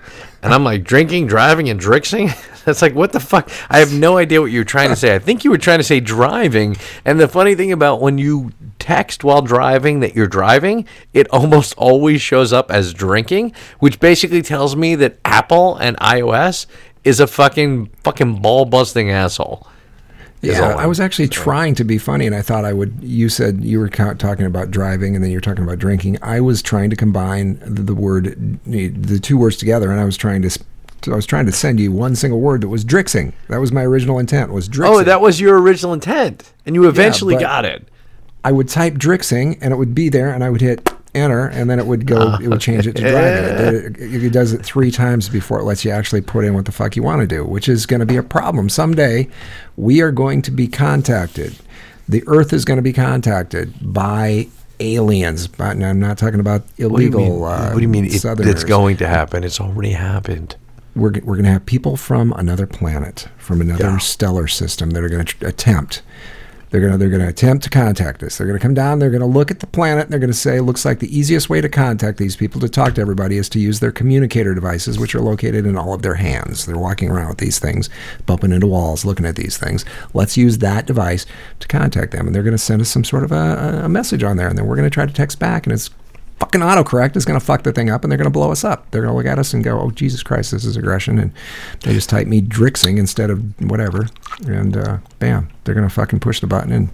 And I'm like, drinking, driving, and drixing? That's like, what the fuck? I have no idea what you were trying to say. I think you were trying to say driving. And the funny thing about when you text while driving that you're driving, it almost always shows up as drinking, which basically tells me that Apple and iOS is a fucking fucking ball busting asshole. Is Yeah, all I was actually trying to be funny, and I thought I would. You said you were talking about driving, and then you were talking about drinking. I was trying to combine the, the word, the two words together, and I was trying to. s- I was trying to send you one single word that was drixing. That was my original intent. Was drixing. Oh, that was your original intent. And you eventually but- got it. I would type drixing, and it would be there, and I would hit enter, and then it would go. it would change it to driving. It, it, it does it three times before it lets you actually put in what the fuck you want to do, which is going to be a problem someday. We are going to be contacted. The Earth is going to be contacted by aliens. But I'm not talking about What do you illegal. mean? uh, what do you mean? It, it's going to happen. It's already happened. We're, we're going to have people from another planet, from another Yeah. stellar system that are going to tr- attempt. They're to they're to attempt to contact us. They're to come down. They're to look at the planet. They're to say, looks like the easiest way to contact these people to talk to everybody is to use their communicator devices, which are located in all of their hands. They're walking around with these things, bumping into walls, looking at these things. Let's use that device to contact them, and they're to send us some sort of a, a message on there, and then we're to try to text back, and it's fucking autocorrect is going to fuck the thing up and they're going to blow us up. They're going to look at us and go, "Oh Jesus Christ, this is aggression," and they just type me drixing instead of whatever, and uh, bam, they're going to fucking push the button and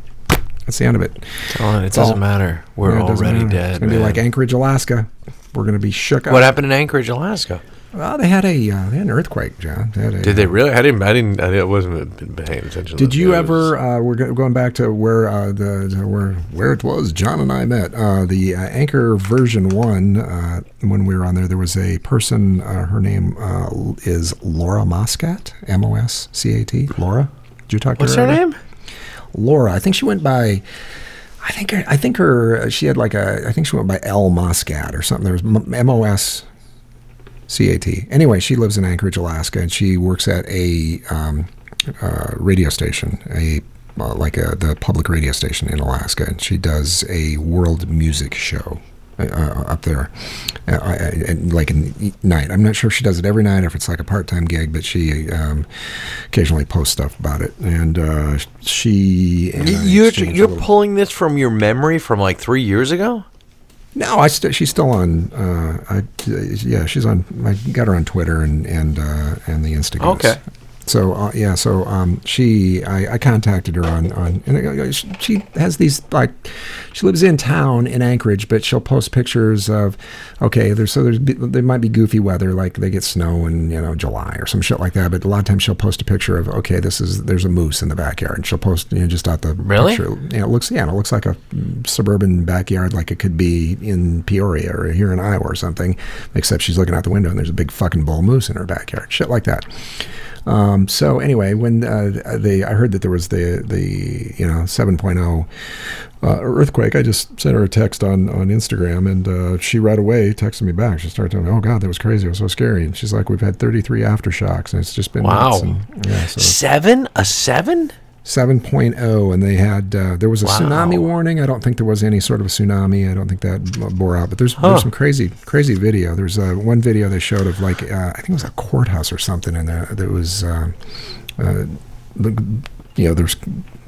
that's the end of it. Oh, it It's doesn't all- matter. We're Yeah, already matter. dead. It's going to be like Anchorage, Alaska. We're going to be shook up. what happened in Anchorage, Alaska? Well, they had a uh, they had an earthquake, John. They a, Did they really? I didn't. I didn't. I wasn't paying attention. to Did you ever? Uh, we're go- going back to where uh, the, the where where it was. John and I met. Uh, the uh, Anchor version one. Uh, when we were on there, there was a person. Uh, her name uh, is Laura Moscat. M O S C A T. Laura. Did you talk to What's her? What's her name? Laura. I think she went by. I think I think her she had like a I think she went by L Moscat or something. There was M O S C A T. Anyway, she lives in Anchorage, Alaska, and she works at a um, uh, radio station, a uh, like a, the public radio station in Alaska, and she does a world music show uh, uh, up there, uh, uh, like in the night. I'm not sure if she does it every night or if it's like a part-time gig, but she um, occasionally posts stuff about it. And uh, she and You're you're little- pulling this from your memory from like three years ago. No, I st- she's still on. Uh, I, yeah, she's on. I got her on Twitter and and uh, and the Instagram. Okay. So uh, yeah, so um, she, I, I contacted her on on, and uh, she she has these like, she lives in town in Anchorage, but she'll post pictures of, okay, there's so there's there might be goofy weather, like they get snow in you know July or some shit like that, but a lot of times she'll post a picture of, okay, this is there's a moose in the backyard, and she'll post you know just out the Really? picture. You know, it looks yeah, it looks like a suburban backyard, like it could be in Peoria or here in Iowa or something, except she's looking out the window and there's a big fucking bull moose in her backyard, shit like that. Um, so anyway, when uh, they, I heard that there was the the you know 7.0 uh, earthquake, I just sent her a text on on Instagram, and uh, she right away texted me back. She started telling me, "Oh God, that was crazy. It was so scary." And she's like, "We've had 33 aftershocks, and it's just been Wow. And, yeah, so Seven? A seven? 7.0 and they had uh, there was a tsunami warning. I don't think there was any sort of a tsunami. I don't think that bore out but there's Huh. there's some crazy crazy video. There's uh, one video they showed of like uh, i think it was a courthouse or something and there that was uh, uh, the- you know there's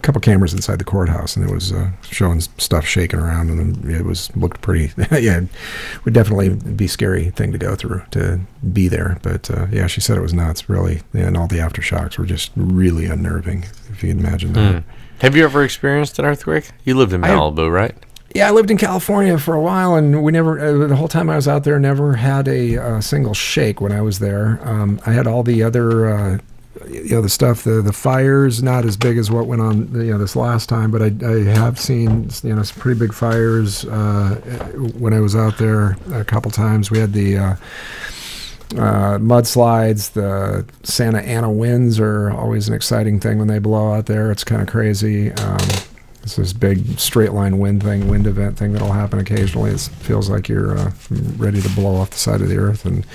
couple cameras inside the courthouse and it was uh, showing stuff shaking around and it was looked pretty yeah it would definitely be a scary thing to go through to be there but uh, yeah she said it was nuts really and all the aftershocks were just really unnerving if you can imagine that Have you ever experienced an earthquake? You lived in Malibu, right? Yeah, I lived in California for a while, and we never, uh, the whole time I was out there, never had a uh, single shake when I was there. Um, I had all the other, uh, you know, the stuff, the the fires, not as big as what went on, you know, this last time, but I, I have seen, you know, some pretty big fires uh, when I was out there a couple times. We had the. Uh, uh, mudslides, the Santa Ana winds are always an exciting thing when they blow out there. It's kind of crazy. Um, it's this big straight line wind thing, wind event thing that'll happen occasionally. It feels like you're uh, ready to blow off the side of the earth, and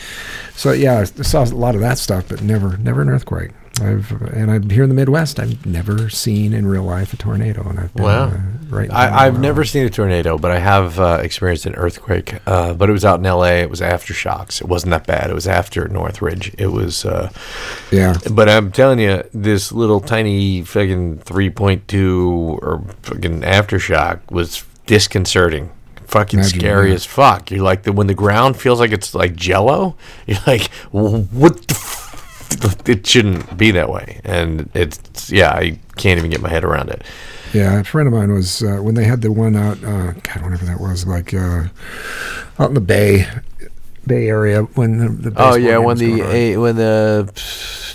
so yeah, I saw a lot of that stuff, but never, never an earthquake. I've and I'm here in the Midwest. I've never seen in real life a tornado, and I've been Wow. uh, right. I, I've now, never seen a tornado, but I have uh, experienced an earthquake. Uh, but it was out in L.A. It was aftershocks. It wasn't that bad. It was after Northridge. It was. Uh, Yeah, but I'm telling you, this little tiny fucking 3.2 or fucking aftershock was disconcerting. Fucking Imagine scary that. as fuck. You're like the when the ground feels like it's like Jello. You're like, "Wh- what the. F-? It shouldn't be that way, and it's yeah. I can't even get my head around it. Yeah, a friend of mine was uh, when they had the one out. Uh, God, whatever that was, like uh, out in the Bay, Bay Area when the, the Oh yeah, when the. A, when the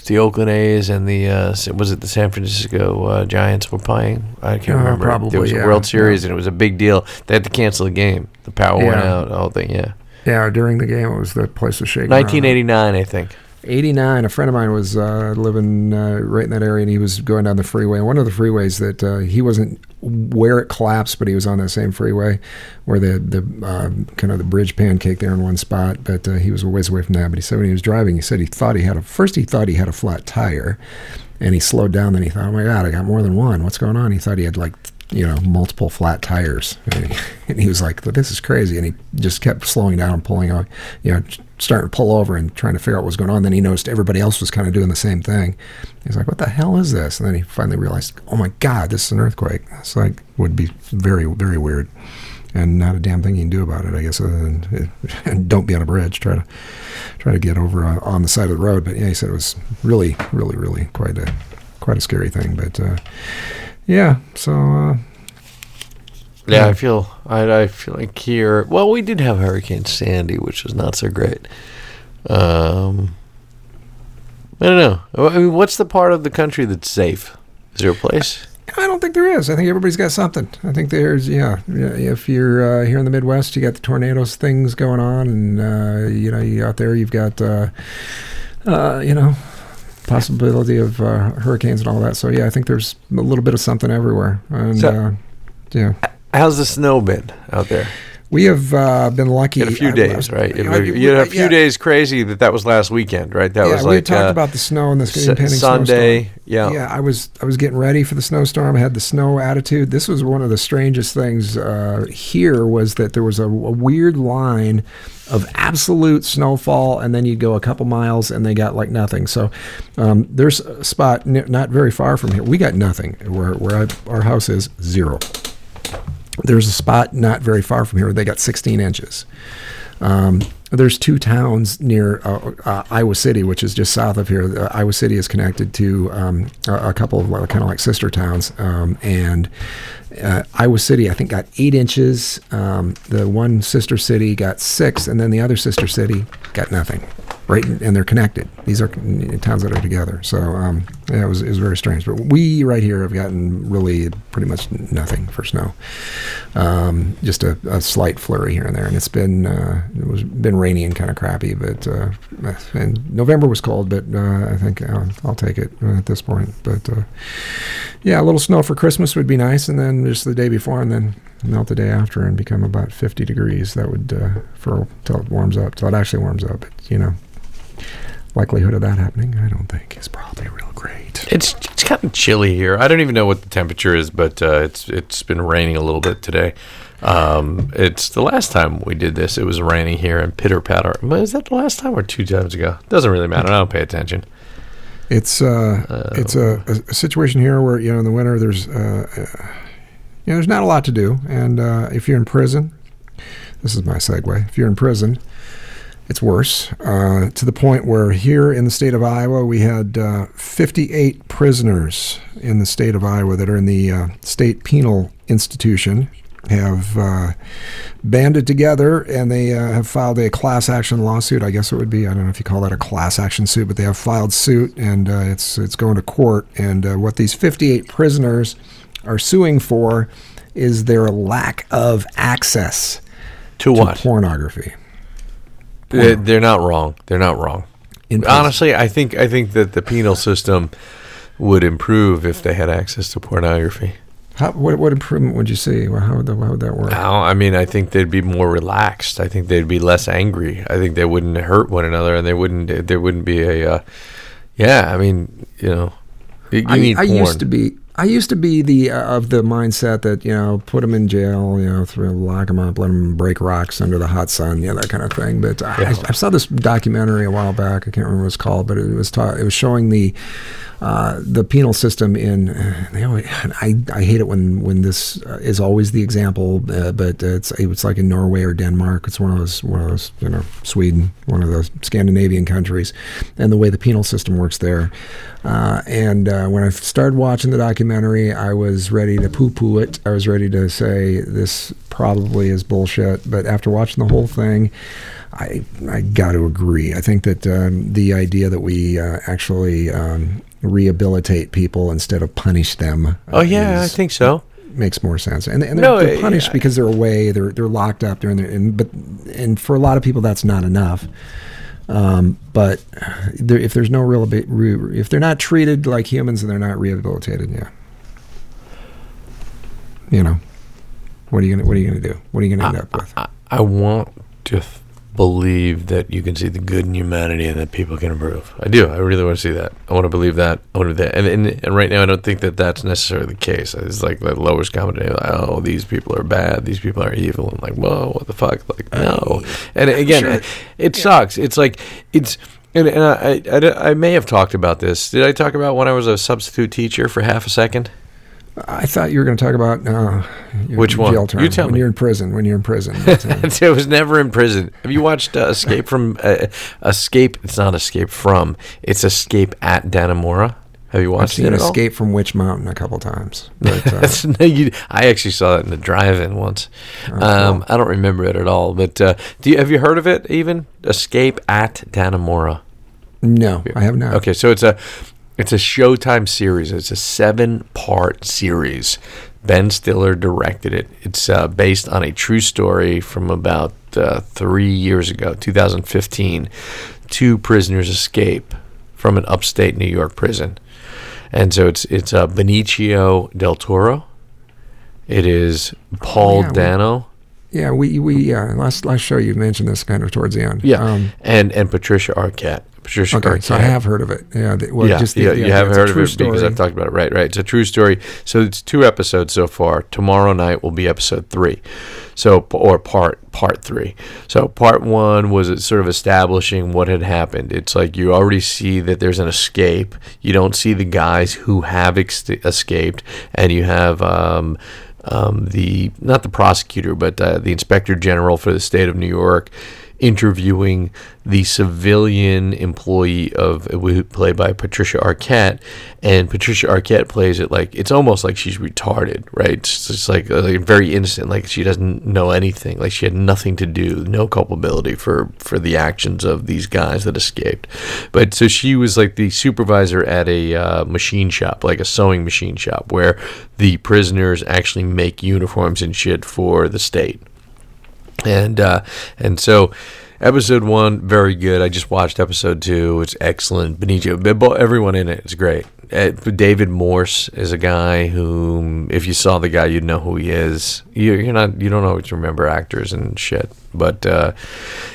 the Oakland A's and the uh, was it the San Francisco uh, Giants were playing? I can't Uh, remember. there probably, was a yeah, World Series yeah. and it was a big deal. They had to cancel the game. The power went Yeah. out. The whole thing. Yeah, yeah, during the game, it was the place was shaking. around. 1989, I think. 89 a friend of mine was uh, living uh, right in that area and he was going down the freeway. One of the freeways that uh, he wasn't where it collapsed but he was on that same freeway where the, the um, kind of the bridge pancake there in one spot but uh, he was a ways away from that. But he said when he was driving he said he thought he had a first he thought he had a flat tire and he slowed down then he thought oh my god i got more than one. What's going on? He thought he had like you know multiple flat tires. And he, was like this is crazy. And he just kept slowing down and pulling out you know starting to pull over and trying to figure out what was going on. Then he noticed everybody else was kind of doing the same thing. He's like what the hell is this? And then he finally realized oh my god this is an earthquake. It's like would be very very weird and not a damn thing you can do about it i guess than and don't be on a bridge. Try to try to get over uh, on the side of the road. But yeah he said it was really really really quite a quite a scary thing. But uh, yeah so uh, Yeah, I feel I, I feel like here. Well, we did have Hurricane Sandy, which was not so great. Um, I don't know. I mean, what's the part of the country that's safe? Is there a place? I don't think there is. I think everybody's got something. I think there's, yeah. yeah, If you're uh, here in the Midwest, you got the tornadoes things going on, and uh, you know, you out there, you've got, uh, uh, you know, possibility of uh, hurricanes and all that. So yeah, I think there's a little bit of something everywhere. And So- uh, yeah, How's the snow been out there? We have uh, been lucky. A few I- days, right? You I- had, you had a few yeah. days crazy that that was last weekend, right? That Yeah, was we like we talked uh, about the snow and the S- impending Sunday, snowstorm. yeah. yeah. I was I was getting ready for the snowstorm. I had the snow attitude. This was one of the strangest things uh, here was that there was a, a weird line of absolute snowfall, and then you'd go a couple miles and they got like nothing. So um, there's a spot n- not very far from here. We got nothing where where I, our house is zero. There's a spot not very far from here. They got 16 inches. Um, there's two towns near uh, uh, Iowa City, which is just south of here. Uh, Iowa City is connected to um, a, a couple of kind of like sister towns, um, and uh, Iowa City, I think, got eight inches. Um, the one sister city got six, and then the other sister city got nothing. Right, and they're connected. These are towns that are together. So um, yeah, it was it was very strange. But we right here have gotten really pretty much nothing for snow. Um, just a, a slight flurry here and there, and it's been uh, it was been rainy and kind of crappy. But uh, and November was cold, but uh, I think I'll, I'll take it at this point. But uh, yeah, a little snow for Christmas would be nice, and then just the day before, and then melt the day after and become about 50 degrees. That would uh, for till it warms up, till it actually warms up. But, you know, likelihood of that happening, I don't think is probably real great. It's it's kind of chilly here. I don't even know what the temperature is, but uh, it's it's been raining a little bit today. Um, it's the last time we did this. It was raining here and pitter patter. Is that the last time or two times ago? Doesn't really matter. I don't pay attention. It's uh, it's a, a, situation here where you know in the winter there's uh, uh, you know there's not a lot to do, and uh, if you're in prison, this is my segue. If you're in prison, it's worse uh, to the point where here in the state of Iowa we had uh, 58 prisoners in the state of Iowa that are in the uh, state penal institution have uh, banded together and they uh, have filed a class action lawsuit. I guess it would be. I don't know if you call that a class action suit, but they have filed suit and uh, it's it's going to court. And uh, what these 58 prisoners are suing for is their lack of access To to what? pornography. They're, they're not wrong. They're not wrong. Honestly, I think I think that the penal system would improve if they had access to pornography. How, what, what improvement would you see? How would that, how would that work? Now, I mean, I think they'd be more relaxed. I think they'd be less angry. I think they wouldn't hurt one another, and they wouldn't. There wouldn't be a. Uh, yeah, I mean, you know, you, you I, need I porn. used to be. I used to be the uh, of the mindset that you know put them in jail, you know, throw, lock them up, let them break rocks under the hot sun, you know, that kind of thing. But I, Yeah. I, I saw this documentary a while back. I can't remember what it's called, but it was ta- it was showing the uh, the penal system in. Uh, they always, I I hate it when when this uh, is always the example, uh, but it's it's like in Norway or Denmark. It's one of those one of those you know Sweden, one of those Scandinavian countries, and the way the penal system works there. Uh, and uh, when I started watching the documentary, I was ready to poo-poo it. I was ready to say this probably is bullshit. But after watching the whole thing, I I got to agree. I think that um, the idea that we uh, actually um, rehabilitate people instead of punish them. uh, oh yeah, I think so. makes more sense. And, and they're, No, they're punished yeah. because they're away. They're they're locked up. They're in there. And, but and for a lot of people, that's not enough. Um, but there, if there's no real if they're not treated like humans and they're not rehabilitated, yeah. You know, what are you gonna what are you gonna do? What are you gonna end up with? I, I want to th- believe that you can see the good in humanity and that people can improve. I do. I really want to see that. I want to believe that. I want to that. And, and and right now, I don't think that that's necessarily the case. It's like the lowest common denominator. Like, oh, these people are bad. These people are evil. And like, whoa, what the fuck? Like, no. And again, Sure. it, it sucks. It's like it's. And, and I, I, I may have talked about this. Did I talk about when I was a substitute teacher for half a second? I thought you were going to talk about uh, Which one? Jail term. You tell when me. you're in prison. When you're in prison. But, uh, I was never in prison. Have you watched uh, Escape from uh, Escape? It's not Escape from. It's Escape at Dannemora. Have you watched I've seen it? Escape from Witch Mountain a couple times. But, uh, no, you, I actually saw that in the drive-in once. Um, I don't remember it at all. But uh, do you have you heard of it? Even Escape at Dannemora. no, I have not. Okay, so it's a it's a Showtime series. It's a seven part series. Ben Stiller directed it. It's uh, based on a true story from about uh, three years ago, 2015. Two prisoners escape from an upstate New York prison, and so it's it's uh, Benicio del Toro. It is Paul yeah, we- Dano. Yeah, we we uh, last last show you mentioned this kind of towards the end. Yeah, Um, and and Patricia Arquette. Patricia okay, Arquette. so I have heard of it. Yeah. The, well, yeah, just the, yeah, the you idea haven't it's a heard of it because. I've talked about it. Right, right. It's a true story. So it's two episodes so far. Tomorrow night will be episode three, so or part part three. So part one was it sort of establishing what had happened. It's like you already see that there's an escape. You don't see the guys who have ex- escaped, and you have. Um, um, the not the prosecutor, but uh, the inspector general for the state of New York, interviewing the civilian employee of played by Patricia Arquette, and Patricia Arquette plays it like it's almost like she's retarded, right? It's just like, like very innocent, like she doesn't know anything, like she had nothing to do, no culpability for for the actions of these guys that escaped. But so she was like the supervisor at a uh, machine shop, like a sewing machine shop, where the prisoners actually make uniforms and shit for the state and uh, and so episode one very good. I just watched episode two. It's excellent. Benicio, everyone in it, it is great. Uh, David Morse is a guy whom, if you saw the guy, you'd know who he is. You, you're not, you don't always remember actors and shit, but uh,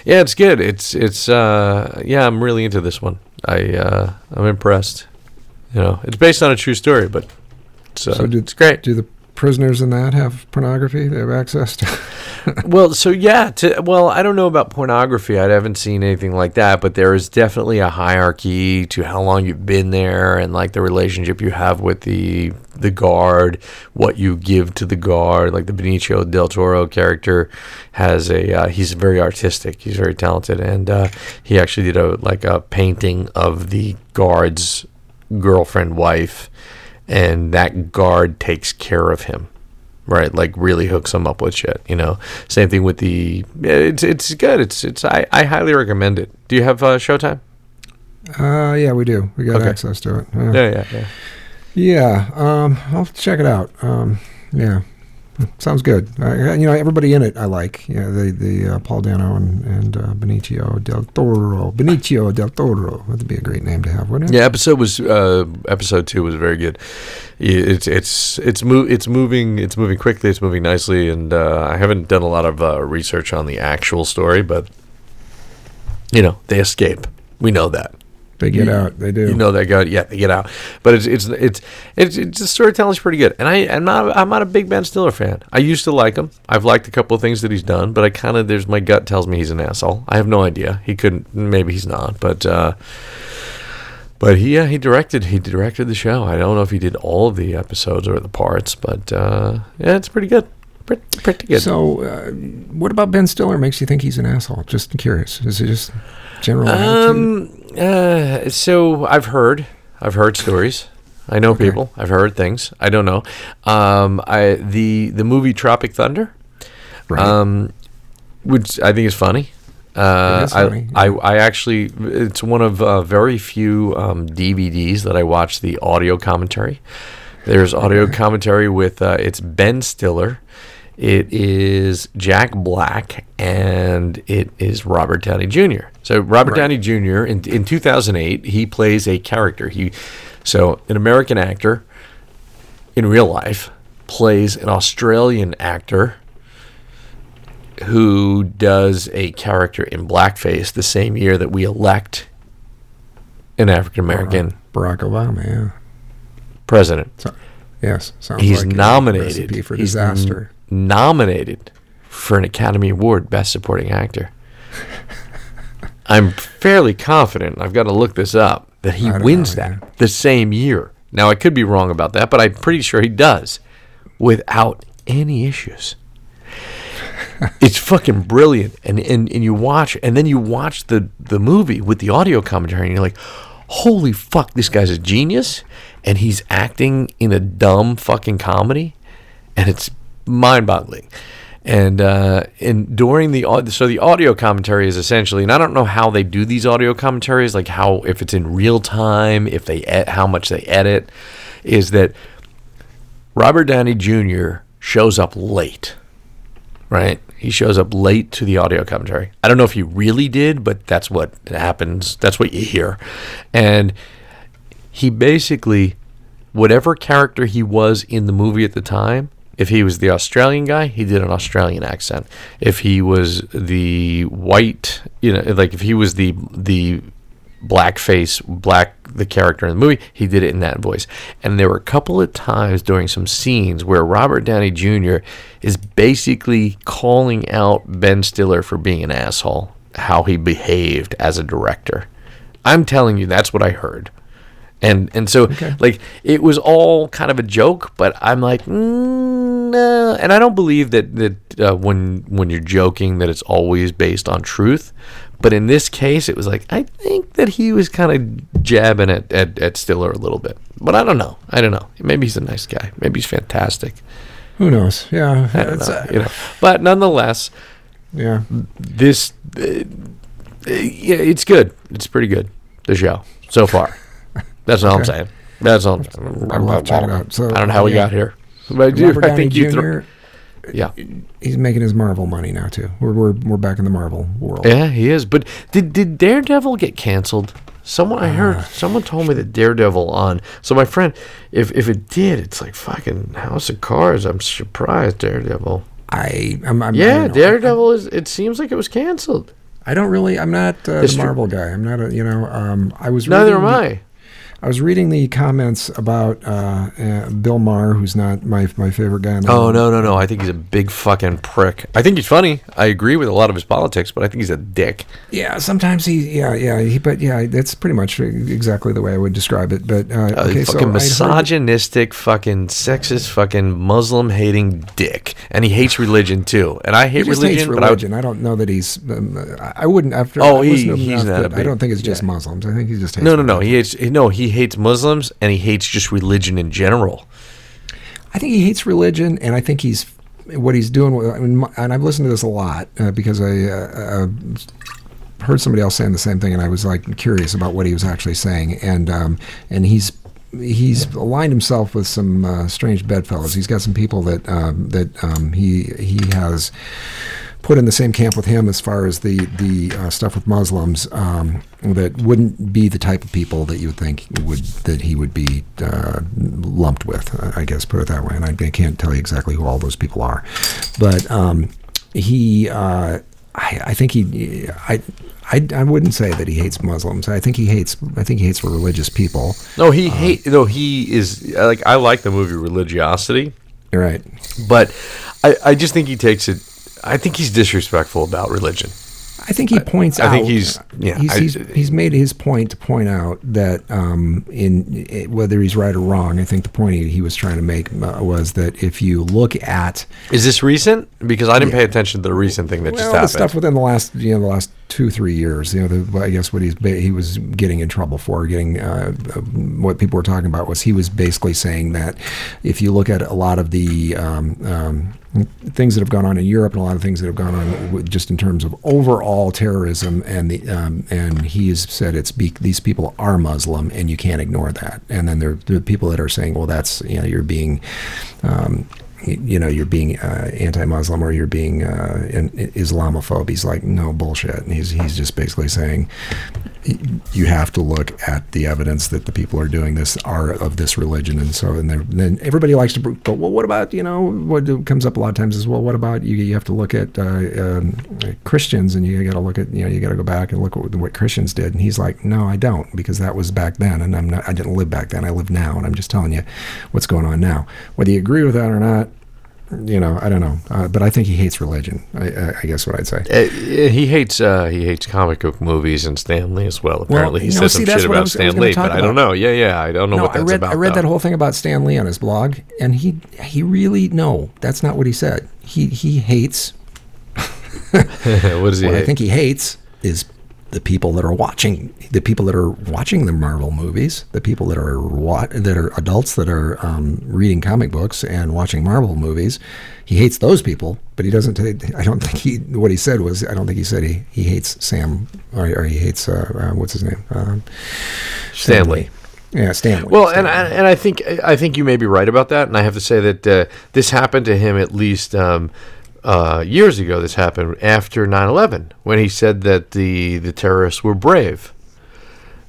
yeah, it's good. It's it's uh, yeah, I'm really into this one. I uh, I'm impressed. You know, it's based on a true story, but it's, uh, So did- it's great. Do the prisoners in that have pornography? They have access to. well, so yeah, to, well, I don't know about pornography. I haven't seen anything like that, but there is definitely a hierarchy to how long you've been there and like the relationship you have with the the guard, what you give to the guard. Like the Benicio del Toro character has a uh, he's very artistic. He's very talented, and uh, he actually did a like a painting of the guard's girlfriend wife, and that guard takes care of him right? Like really hooks them up with shit. You know, same thing with the. yeah, It's it's good. It's it's I, I highly recommend it. Do you have uh, Showtime? Uh, yeah, we do. We got Okay. access to it. Yeah. Yeah, yeah, yeah. Yeah, um, I'll check it out. Um, yeah, sounds good. Uh, you know, everybody in it I like. Yeah, the the uh, Paul Dano and and uh, Benicio del Toro. Benicio del Toro. That'd be a great name to have, wouldn't it? Yeah, episode was uh, episode two was very good. It's it's it's move it's moving it's moving quickly. It's moving nicely, and uh, I haven't done a lot of uh, research on the actual story, but you know they escape. We know that. They get You- out. They do. You know that guy. Yeah, they get out. But it's it's it's it's, it's the storytelling's pretty good. And I am not I'm not a big Ben Stiller fan. I used to like him. I've liked a couple of things that he's done, but I kind of there's my gut tells me he's an asshole. I have no idea. He couldn't. Maybe he's not. But uh, but he yeah he directed he directed the show. I don't know if he did all of the episodes or the parts, but uh, yeah, it's pretty good. Pretty, pretty good. So, uh, what about Ben Stiller makes you think he's an asshole? Just curious. Is it just general attitude? Uh. So I've heard. I've heard stories. I know Okay. people. I've heard things. I don't know. Um. I the the movie Tropic Thunder. Right. Um. Which I think is funny. Uh, It is funny, I, yeah. I I actually it's one of uh, very few um, DVDs that I watch the audio commentary. There's audio commentary with uh, it's Ben Stiller. It is Jack Black and it is Robert Downey Jr. So Robert Right. Downey Jr. in in 2008 he plays a character. He so an American actor in real life plays an Australian actor who does a character in blackface the same year that we elect an African American Barack Obama. Yeah. president. So, yes. Sounds He's like nominated. for He's disaster. Nominated for an Academy Award Best Supporting Actor. I'm fairly confident. I've got to look this up. That he wins know, that yeah. the same year. Now I could be wrong about that, but I'm pretty sure he does, without any issues. it's fucking brilliant, and, and and you watch, and then you watch the the movie with the audio commentary, and you're like, "Holy fuck, this guy's a genius!" And he's acting in a dumb fucking comedy, and it's mind-boggling. And uh, and during the so the audio commentary is essentially, and I don't know how they do these audio commentaries, like how if it's in real time, if they how much they edit, is that Robert Downey Jr. shows up late, right? He shows up late to the audio commentary. I don't know if he really did, but that's what happens. That's what you hear, and he basically whatever character he was in the movie at the time If he was the Australian guy, he did an Australian accent. If he was the white, you know, like if he was the the blackface, black the character in the movie, he did it in that voice. And there were a couple of times during some scenes where Robert Downey Jr. is basically calling out Ben Stiller for being an asshole, how he behaved as a director. I'm telling you, that's what I heard. And and so like it was all kind of a joke, but I'm like, mm, no. and I don't believe that that uh, when when you're joking that it's always based on truth. But in this case, it was like I think that he was kind of jabbing at, at at Stiller a little bit. But I don't know. I don't know. Maybe he's a nice guy. Maybe he's fantastic. Who knows? Yeah, I don't know, uh, you know. But nonetheless, yeah. this uh, yeah, it's good. It's pretty good. The show so far. That's all I'm Okay. saying. That's all. I'm saying. I love check it out. So, I don't know how we got here, but I do. Robert I Downey think you. Jr. Yeah, he's making his Marvel money now too. We're we're, we're back in the Marvel world. yeah, he is. But did did Daredevil get canceled? Someone I heard. Uh. someone told me that Daredevil on. So my friend, if if it did, it's like fucking House of Cards. I'm surprised Daredevil. I I'm, I'm I Yeah, don't know. Daredevil is. It seems like it was canceled. I don't really. I'm not uh, the Marvel guy. I'm not a. You know. Um. I was. Neither am I. I was reading the comments about uh, uh, Bill Maher, who's not my my favorite guy. In the Oh world. no no no! I think he's a big fucking prick. I think he's funny. I agree with a lot of his politics, but I think he's a dick. Yeah, sometimes he. Yeah, yeah. He, but yeah, that's pretty much exactly the way I would describe it. But uh, okay, so fucking heard- misogynistic, fucking sexist, fucking Muslim hating dick, and he hates religion too. And I hate He religion, hates but I would. I, don't know that he's. Um, I wouldn't after. Oh, I he- listened to him he's not I don't think it's just yeah. Muslims. I think he just hates. no no no. religion. He hates no. He hates Muslims and he hates just religion in general. I think he hates religion, and I think he's what he's doing. I mean, and I've listened to this a lot uh, because I uh, uh, heard somebody else saying the same thing, and I was like curious about what he was actually saying. And um, and he's he's aligned himself with some uh, strange bedfellows. He's got some people that um, that um, he he has put in the same camp with him as far as the the uh, stuff with Muslims um, that wouldn't be the type of people that you would think would that he would be uh, lumped with. I guess put it that way. And I, I can't tell you exactly who all those people are, but um, he. Uh, I, I think he. I, I. I wouldn't say that he hates Muslims. I think he hates. I think he hates religious people. No, he hate. No, he is like I like the movie Religiosity. Right. but I, I just think he takes it. I think he's disrespectful about religion. I think he points I out. think he's- yeah, he's, I- he's, he's made his point to point out that um, in i whether he's right or wrong, I think the point he, he was trying to make uh, was that if you look at Is this recent? Because I didn't pay attention to the recent thing that just well, the happened. stuff within the last you know the last two three years, you know, the, I guess what he's he was getting in trouble for, getting uh, uh, what people were talking about was he was basically saying that if you look at a lot of the um, um, things that have gone on in Europe and a lot of things that have gone on just in terms of overall terrorism and the um, and he's said it's be- these people are Muslim and you can't ignore that. And then there, there are people that are saying, well, that's you know you're being um, you know you're being uh, anti-Muslim or you're being uh, an Islamophobe. He's like, no bullshit. And he's he's just basically saying you have to look at the evidence that the people are doing this are of this religion, and so and then everybody likes to go. Well, what about you know what comes up a lot of times is well, what about you? You have to look at uh, um, Christians, and you got to look at you know you got to go back and look at what Christians did. And he's like, no, I don't, because that was back then, and I'm not. I didn't live back then. I live now, and I'm just telling you what's going on now. Whether you agree with that or not, you know, I don't know, uh, but I think he hates religion. I, I, I guess what I'd say. Uh, he hates uh, he hates comic book movies and Stan Lee as well. Apparently, he you know, see, some shit about was- I was Stan Lee, talk but I don't know. Yeah, yeah, I don't know No, what I that's read about. I read though. that whole thing about Stan Lee on his blog, and he he really no, that's not what he said. He he hates. what does he What I think he hates is the people that are watching the people that are watching the Marvel movies, the people that are wa- that are adults that are um, reading comic books and watching Marvel movies. He hates those people, but he doesn't. I don't think he. What he said was, I don't think he said he, he hates Sam or, or he hates uh, uh, what's his name, um, Stan Lee. Yeah, Stan Lee. Well, and I, and I think I think you may be right about that, and I have to say that uh, this happened to him at least um, uh, years ago. This happened after 9-11, when he said that the the terrorists were brave,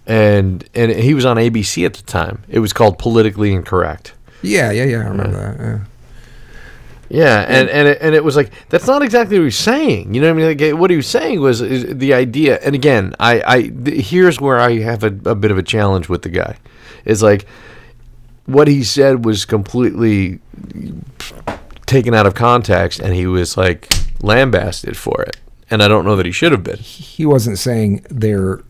and and he was on ABC at the time. It was called Politically Incorrect. Yeah, yeah, yeah. I remember that. Yeah. Yeah, and and it, and it was like that's not exactly what he was saying. You know what I mean? Like, what he was saying was is the idea. And again, I I th- here's where I have a, a bit of a challenge with the guy. Is like what he said was completely taken out of context, and he was like lambasted for it. And I don't know that he should have been. He wasn't saying they're.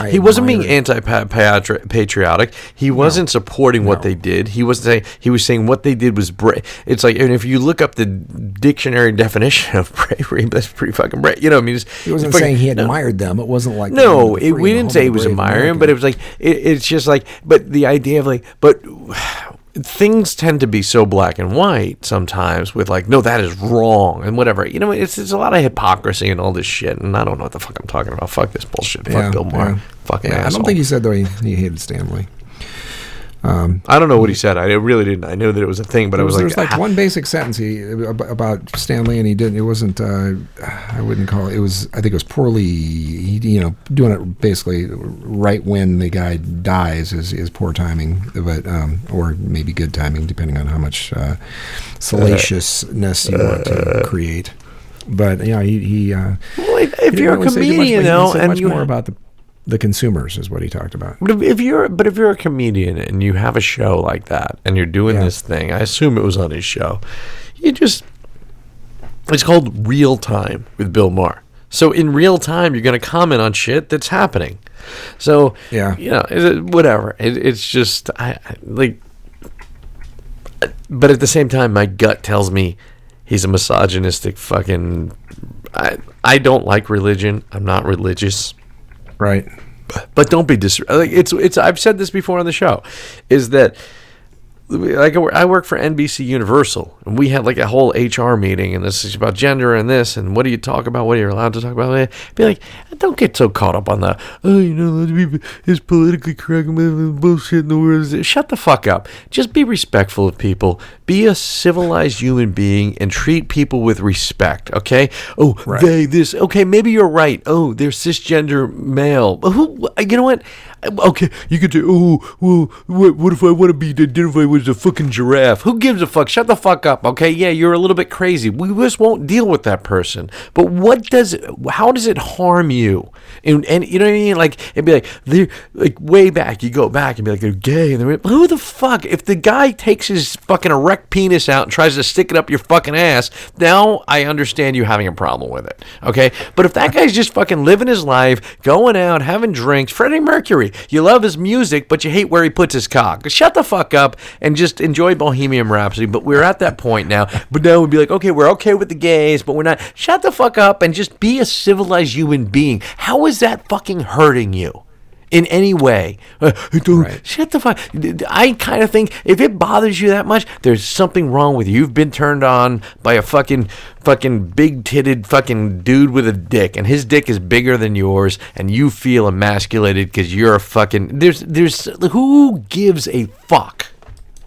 I He wasn't being anti-patriotic. He wasn't supporting what they did. He wasn't saying. He was saying what they did was brave. It's like, and if you look up the dictionary definition of bravery, that's pretty fucking brave. You know, what I mean, He wasn't fucking- saying he no. admired them. It wasn't like No, it, we didn't say he was of the brave admiring, but it was like it, it's just like, but the idea of like, but things tend to be so black and white sometimes with like, no, that is wrong and whatever. You know, it's it's a lot of hypocrisy and all this shit, and I don't know what the fuck I'm talking about. Fuck this bullshit. Fuck Yeah, Bill Maher. yeah. Fucking Yeah, I don't think he said though he, he hated Stan Lee. I don't know what he said. I really didn't. I knew that it was a thing, but I was, was, there like, was like ah. one basic sentence he about Stan Lee, and he didn't. It wasn't. Uh, I wouldn't call it. It was. I think it was poorly. You know, doing it basically right when the guy dies is, is poor timing, but um, or maybe good timing, depending on how much uh, salaciousness you want to create. But yeah, he. he uh, Well, if, he you're a really say too much, comedian, he though, and much you more about the the consumers is what he talked about. But if, you're but if you're a comedian and you have a show like that and you're doing Yeah. this thing, I assume it was on his show. You just it's called real time with Bill Maher. So in real time, you're going to comment on shit that's happening. So Yeah. you know, it, whatever. It, it's just I, I like. But at the same time, my gut tells me he's a misogynistic fucking. I I don't like religion. I'm not religious Right. but don't be dis. Like it's it's. I've said this before on the show, is that like I work for NBC Universal, and we had like a whole HR meeting, and this is about gender and this, and what do you talk about? What are you allowed to talk about? Be like, don't get so caught up on the oh, you know, let's be is politically correct bullshit in the world. Shut the fuck up. Just be respectful of people. Be a civilized human being and treat people with respect. Okay. Oh, Right. they this. Okay, maybe you're right. Oh, they're cisgender male. Who? You know what? Uh, okay, you could say, oh, what, what if I want to be identified as a fucking giraffe? Who gives a fuck? Shut the fuck up, okay? Yeah, you're a little bit crazy. We just won't deal with that person. But what does, how does it harm you? And, and you know what I mean? Like, it'd be like, they're, like, way back, you go back and be like, they're gay. And they're, who the fuck? If the guy takes his fucking erect penis out and tries to stick it up your fucking ass, now I understand you having a problem with it, okay? But if that guy's just fucking living his life, going out, having drinks, Freddie Mercury, you love his music, but you hate where he puts his cock. Shut the fuck up and just enjoy Bohemian Rhapsody. But we're at that point now. But now we'd be like, okay, we're okay with the gays, but we're not. Shut the fuck up and just be a civilized human being. How is that fucking hurting you? In any way, Uh, Right. shut the fuck. I kind of think if it bothers you that much, there's something wrong with you. You've been turned on by a fucking, fucking big titted fucking dude with a dick, and his dick is bigger than yours, and you feel emasculated because you're a fucking. There's, there's who gives a fuck.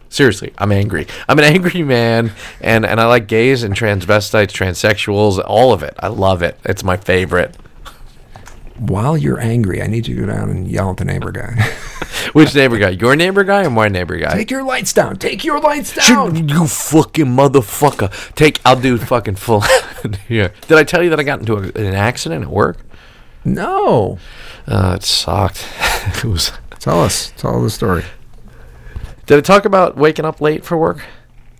Seriously, I'm angry. I'm an angry man, and and I like gays and transvestites, transsexuals, all of it. I love it. It's my favorite. While you're angry, I need you to go down and yell at the neighbor guy. Which neighbor guy? Your neighbor guy or my neighbor guy? Take your lights down. Take your lights Shoot, down. you fucking motherfucker. Take, I'll do fucking full. yeah. Did I tell you that I got into a, an accident at work? No. Uh, it sucked. it was. Tell us. Tell the story. Did I talk about waking up late for work?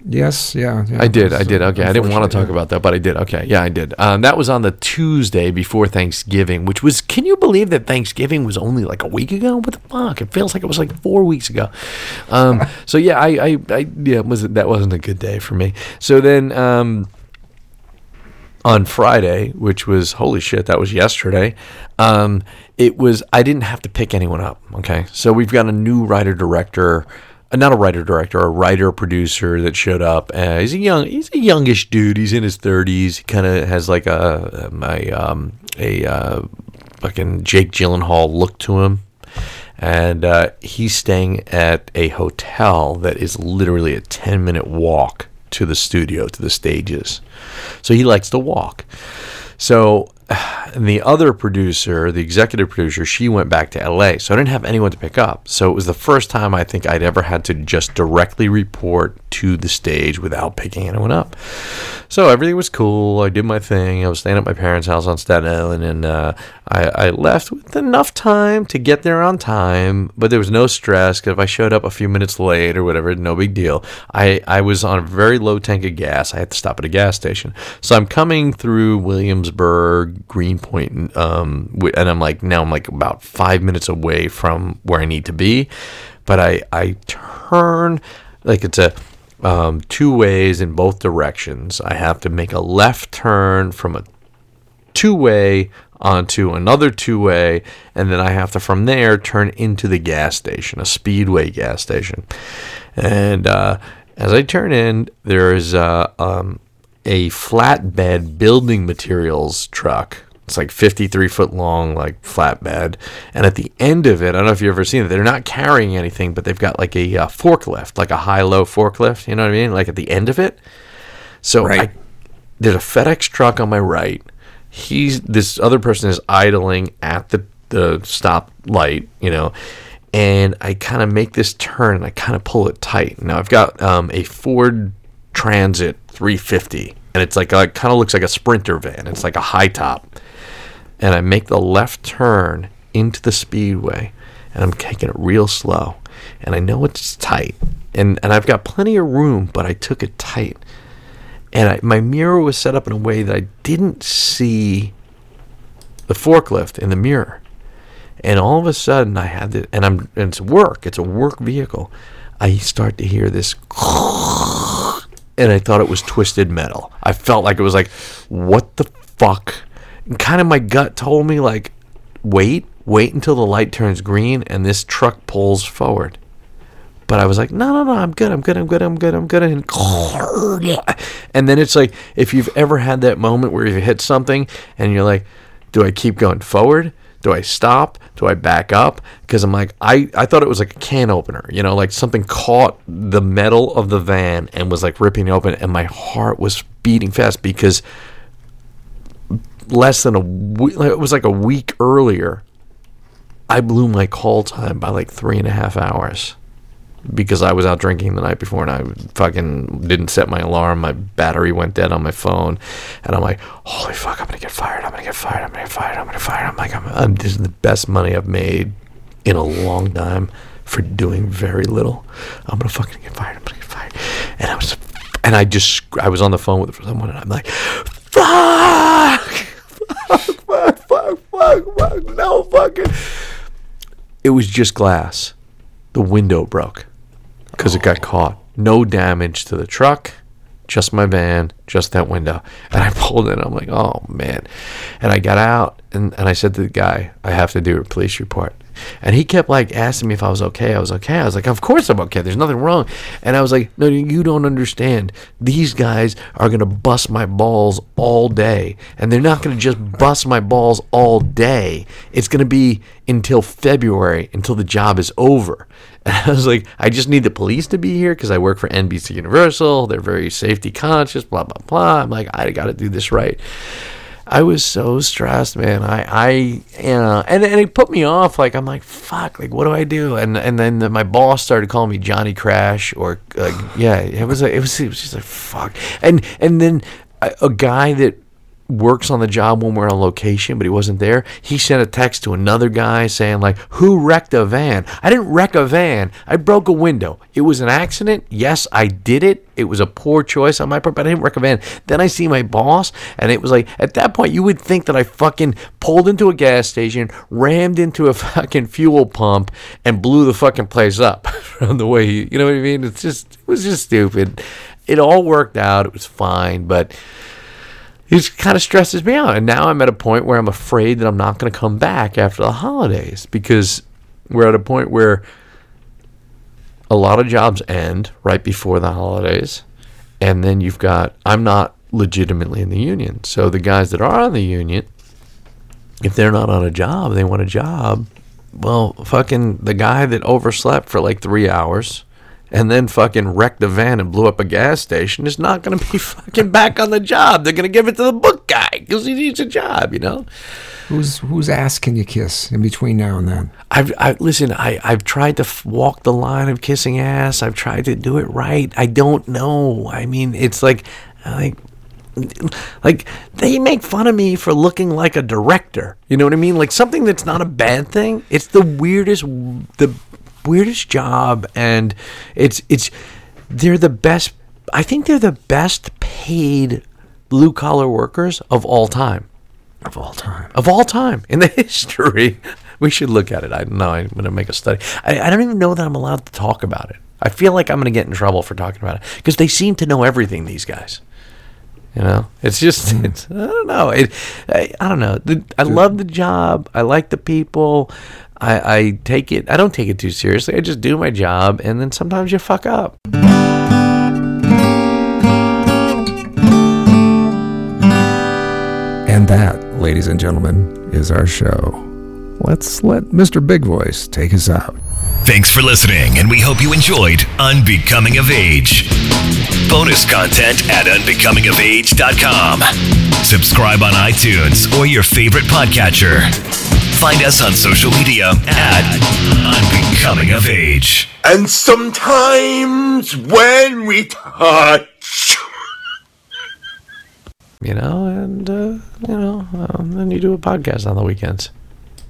Yes. Yeah. yeah I did. I did. Okay. I didn't want to talk about that, but I did. Okay. Yeah, I did. Um, that was on the Tuesday before Thanksgiving, which was, can you believe that Thanksgiving was only like a week ago? What the fuck? It feels like it was like four weeks ago. Um, so yeah, I, I, I, yeah, was that wasn't a good day for me. So then, um, on Friday, which was holy shit, that was yesterday. Um, it was I didn't have to pick anyone up. Okay, so we've got a new writer director, not a writer director, a writer producer that showed up. Uh, he's a young, he's a youngish dude. He's in his thirties. He kind of has like a my um, a uh, fucking Jake Gyllenhaal look to him. And uh, he's staying at a hotel that is literally a 10 minute walk to the studio, to the stages. So he likes to walk. So and the other producer, the executive producer, she went back to LA. So I didn't have anyone to pick up. So it was the first time I think I'd ever had to just directly report to the stage without picking anyone up. So everything was cool. I did my thing. I was staying at my parents' house on Staten Island, and uh, I, I, left with enough time to get there on time. But there was no stress because if I showed up a few minutes late or whatever, no big deal. I, I was on a very low tank of gas. I had to stop at a gas station. So I'm coming through Williamsburg, Greenpoint, um, and I'm like now I'm like about five minutes away from where I need to be. But I I turn like it's a um, two ways in both directions. I have to make a left turn from a two way onto another two way, and then I have to from there turn into the gas station, a speedway gas station. And uh, as I turn in, there is uh, um, a flatbed building materials truck it's like 53 foot long, like flatbed. And at the end of it, I don't know if you've ever seen it, they're not carrying anything, but they've got like a uh, forklift, like a high low forklift. You know what I mean? Like at the end of it. So right. I, there's a FedEx truck on my right. He's this other person is idling at the the stop light, you know, and I kind of make this turn and I kind of pull it tight. Now I've got um, a Ford Transit 350, and it's like it kind of looks like a Sprinter van. It's like a high top, and I make the left turn into the speedway and I'm taking it real slow and I know it's tight and, and I've got plenty of room, but I took it tight. And I, my mirror was set up in a way that I didn't see the forklift in the mirror. And all of a sudden, I had to, and I'm, and it's work, it's a work vehicle. I start to hear this, and I thought it was twisted metal. I felt like it was like, what the fuck And kind of my gut told me like wait wait until the light turns green and this truck pulls forward but I was like, no, no, no, I'm good, I'm good, I'm good, I'm good, I'm good. And, and then it's like, if you've ever had that moment where you hit something and you're like, do I keep going forward? Do I stop? Do I back up? Because I'm like, I, I thought it was like a can opener, you know, like something caught the metal of the van and was like ripping open, and my heart was beating fast because less than a week, it was like a week earlier, I blew my call time by like three and a half hours because I was out drinking the night before and I fucking didn't set my alarm. My battery went dead on my phone, and I'm like, holy fuck, I'm gonna get fired. I'm gonna get fired. I'm gonna get fired. I'm gonna get fired. I'm like, I'm, I'm, this is the best money I've made in a long time for doing very little. I'm gonna fucking get fired. I'm gonna get fired. And I was, and I just, I was on the phone with someone, and I'm like, fuck fuck, fuck, fuck, fuck, no fucking. It was just glass. The window broke because it got caught. No damage to the truck, just my van, just that window. And I pulled in. I'm like, oh man. And I got out and, and I said to the guy, I have to do a police report. And he kept like asking me if I was okay. I was okay. I was like, of course I'm okay. There's nothing wrong. And I was like, no, you don't understand. These guys are going to bust my balls all day. And they're not going to just bust my balls all day. It's going to be until February, until the job is over. And I was like, I just need the police to be here because I work for NBC Universal. They're very safety conscious, blah, blah, blah. I'm like, I got to do this right. I was so stressed, man. I, I, you know, and and it put me off. Like I'm like, fuck. Like what do I do? And and then the, my boss started calling me Johnny Crash, or like, yeah, it was like it was it was just like fuck. And and then a, a guy that works on the job when we're on location, but he wasn't there. He sent a text to another guy saying like, "Who wrecked a van?" I didn't wreck a van. I broke a window. It was an accident. Yes, I did it. It was a poor choice on my part, but I didn't wreck a van. Then I see my boss, and it was like at that point you would think that I fucking pulled into a gas station, rammed into a fucking fuel pump, and blew the fucking place up from the way you, you know what I mean. It's just it was just stupid. It all worked out. It was fine, but it kind of stresses me out. And now I'm at a point where I'm afraid that I'm not going to come back after the holidays because we're at a point where a lot of jobs end right before the holidays. And then you've got, I'm not legitimately in the union. So the guys that are on the union, if they're not on a job, they want a job. Well, fucking the guy that overslept for like three hours and then fucking wrecked a van and blew up a gas station is not going to be fucking back on the job. They're going to give it to the book guy because he needs a job, you know? Who's whose ass can you kiss in between now and then? I've I, listen. I I've tried to f- walk the line of kissing ass. I've tried to do it right. I don't know. I mean, it's like like like they make fun of me for looking like a director. You know what I mean? Like something that's not a bad thing. It's the weirdest the weirdest job and it's it's they're the best I think they're the best paid blue collar workers of all time. Of all time. Of all time in the history. We should look at it. I don't know. I'm going to make a study. I, I don't even know that I'm allowed to talk about it. I feel like I'm going to get in trouble for talking about it because they seem to know everything, these guys. You know, it's just, hmm. it's, I don't know. It, I, I don't know. The, I love the job. I like the people. I, I take it, I don't take it too seriously. I just do my job and then sometimes you fuck up. And that, ladies and gentlemen, is our show. Let's let Mr. Big Voice take us out. Thanks for listening, and we hope you enjoyed Unbecoming of Age. Bonus content at unbecomingofage.com. Subscribe on iTunes or your favorite podcatcher. Find us on social media at Unbecoming of Age. And sometimes when we touch. You know, and, uh, you know, um, then you do a podcast on the weekends.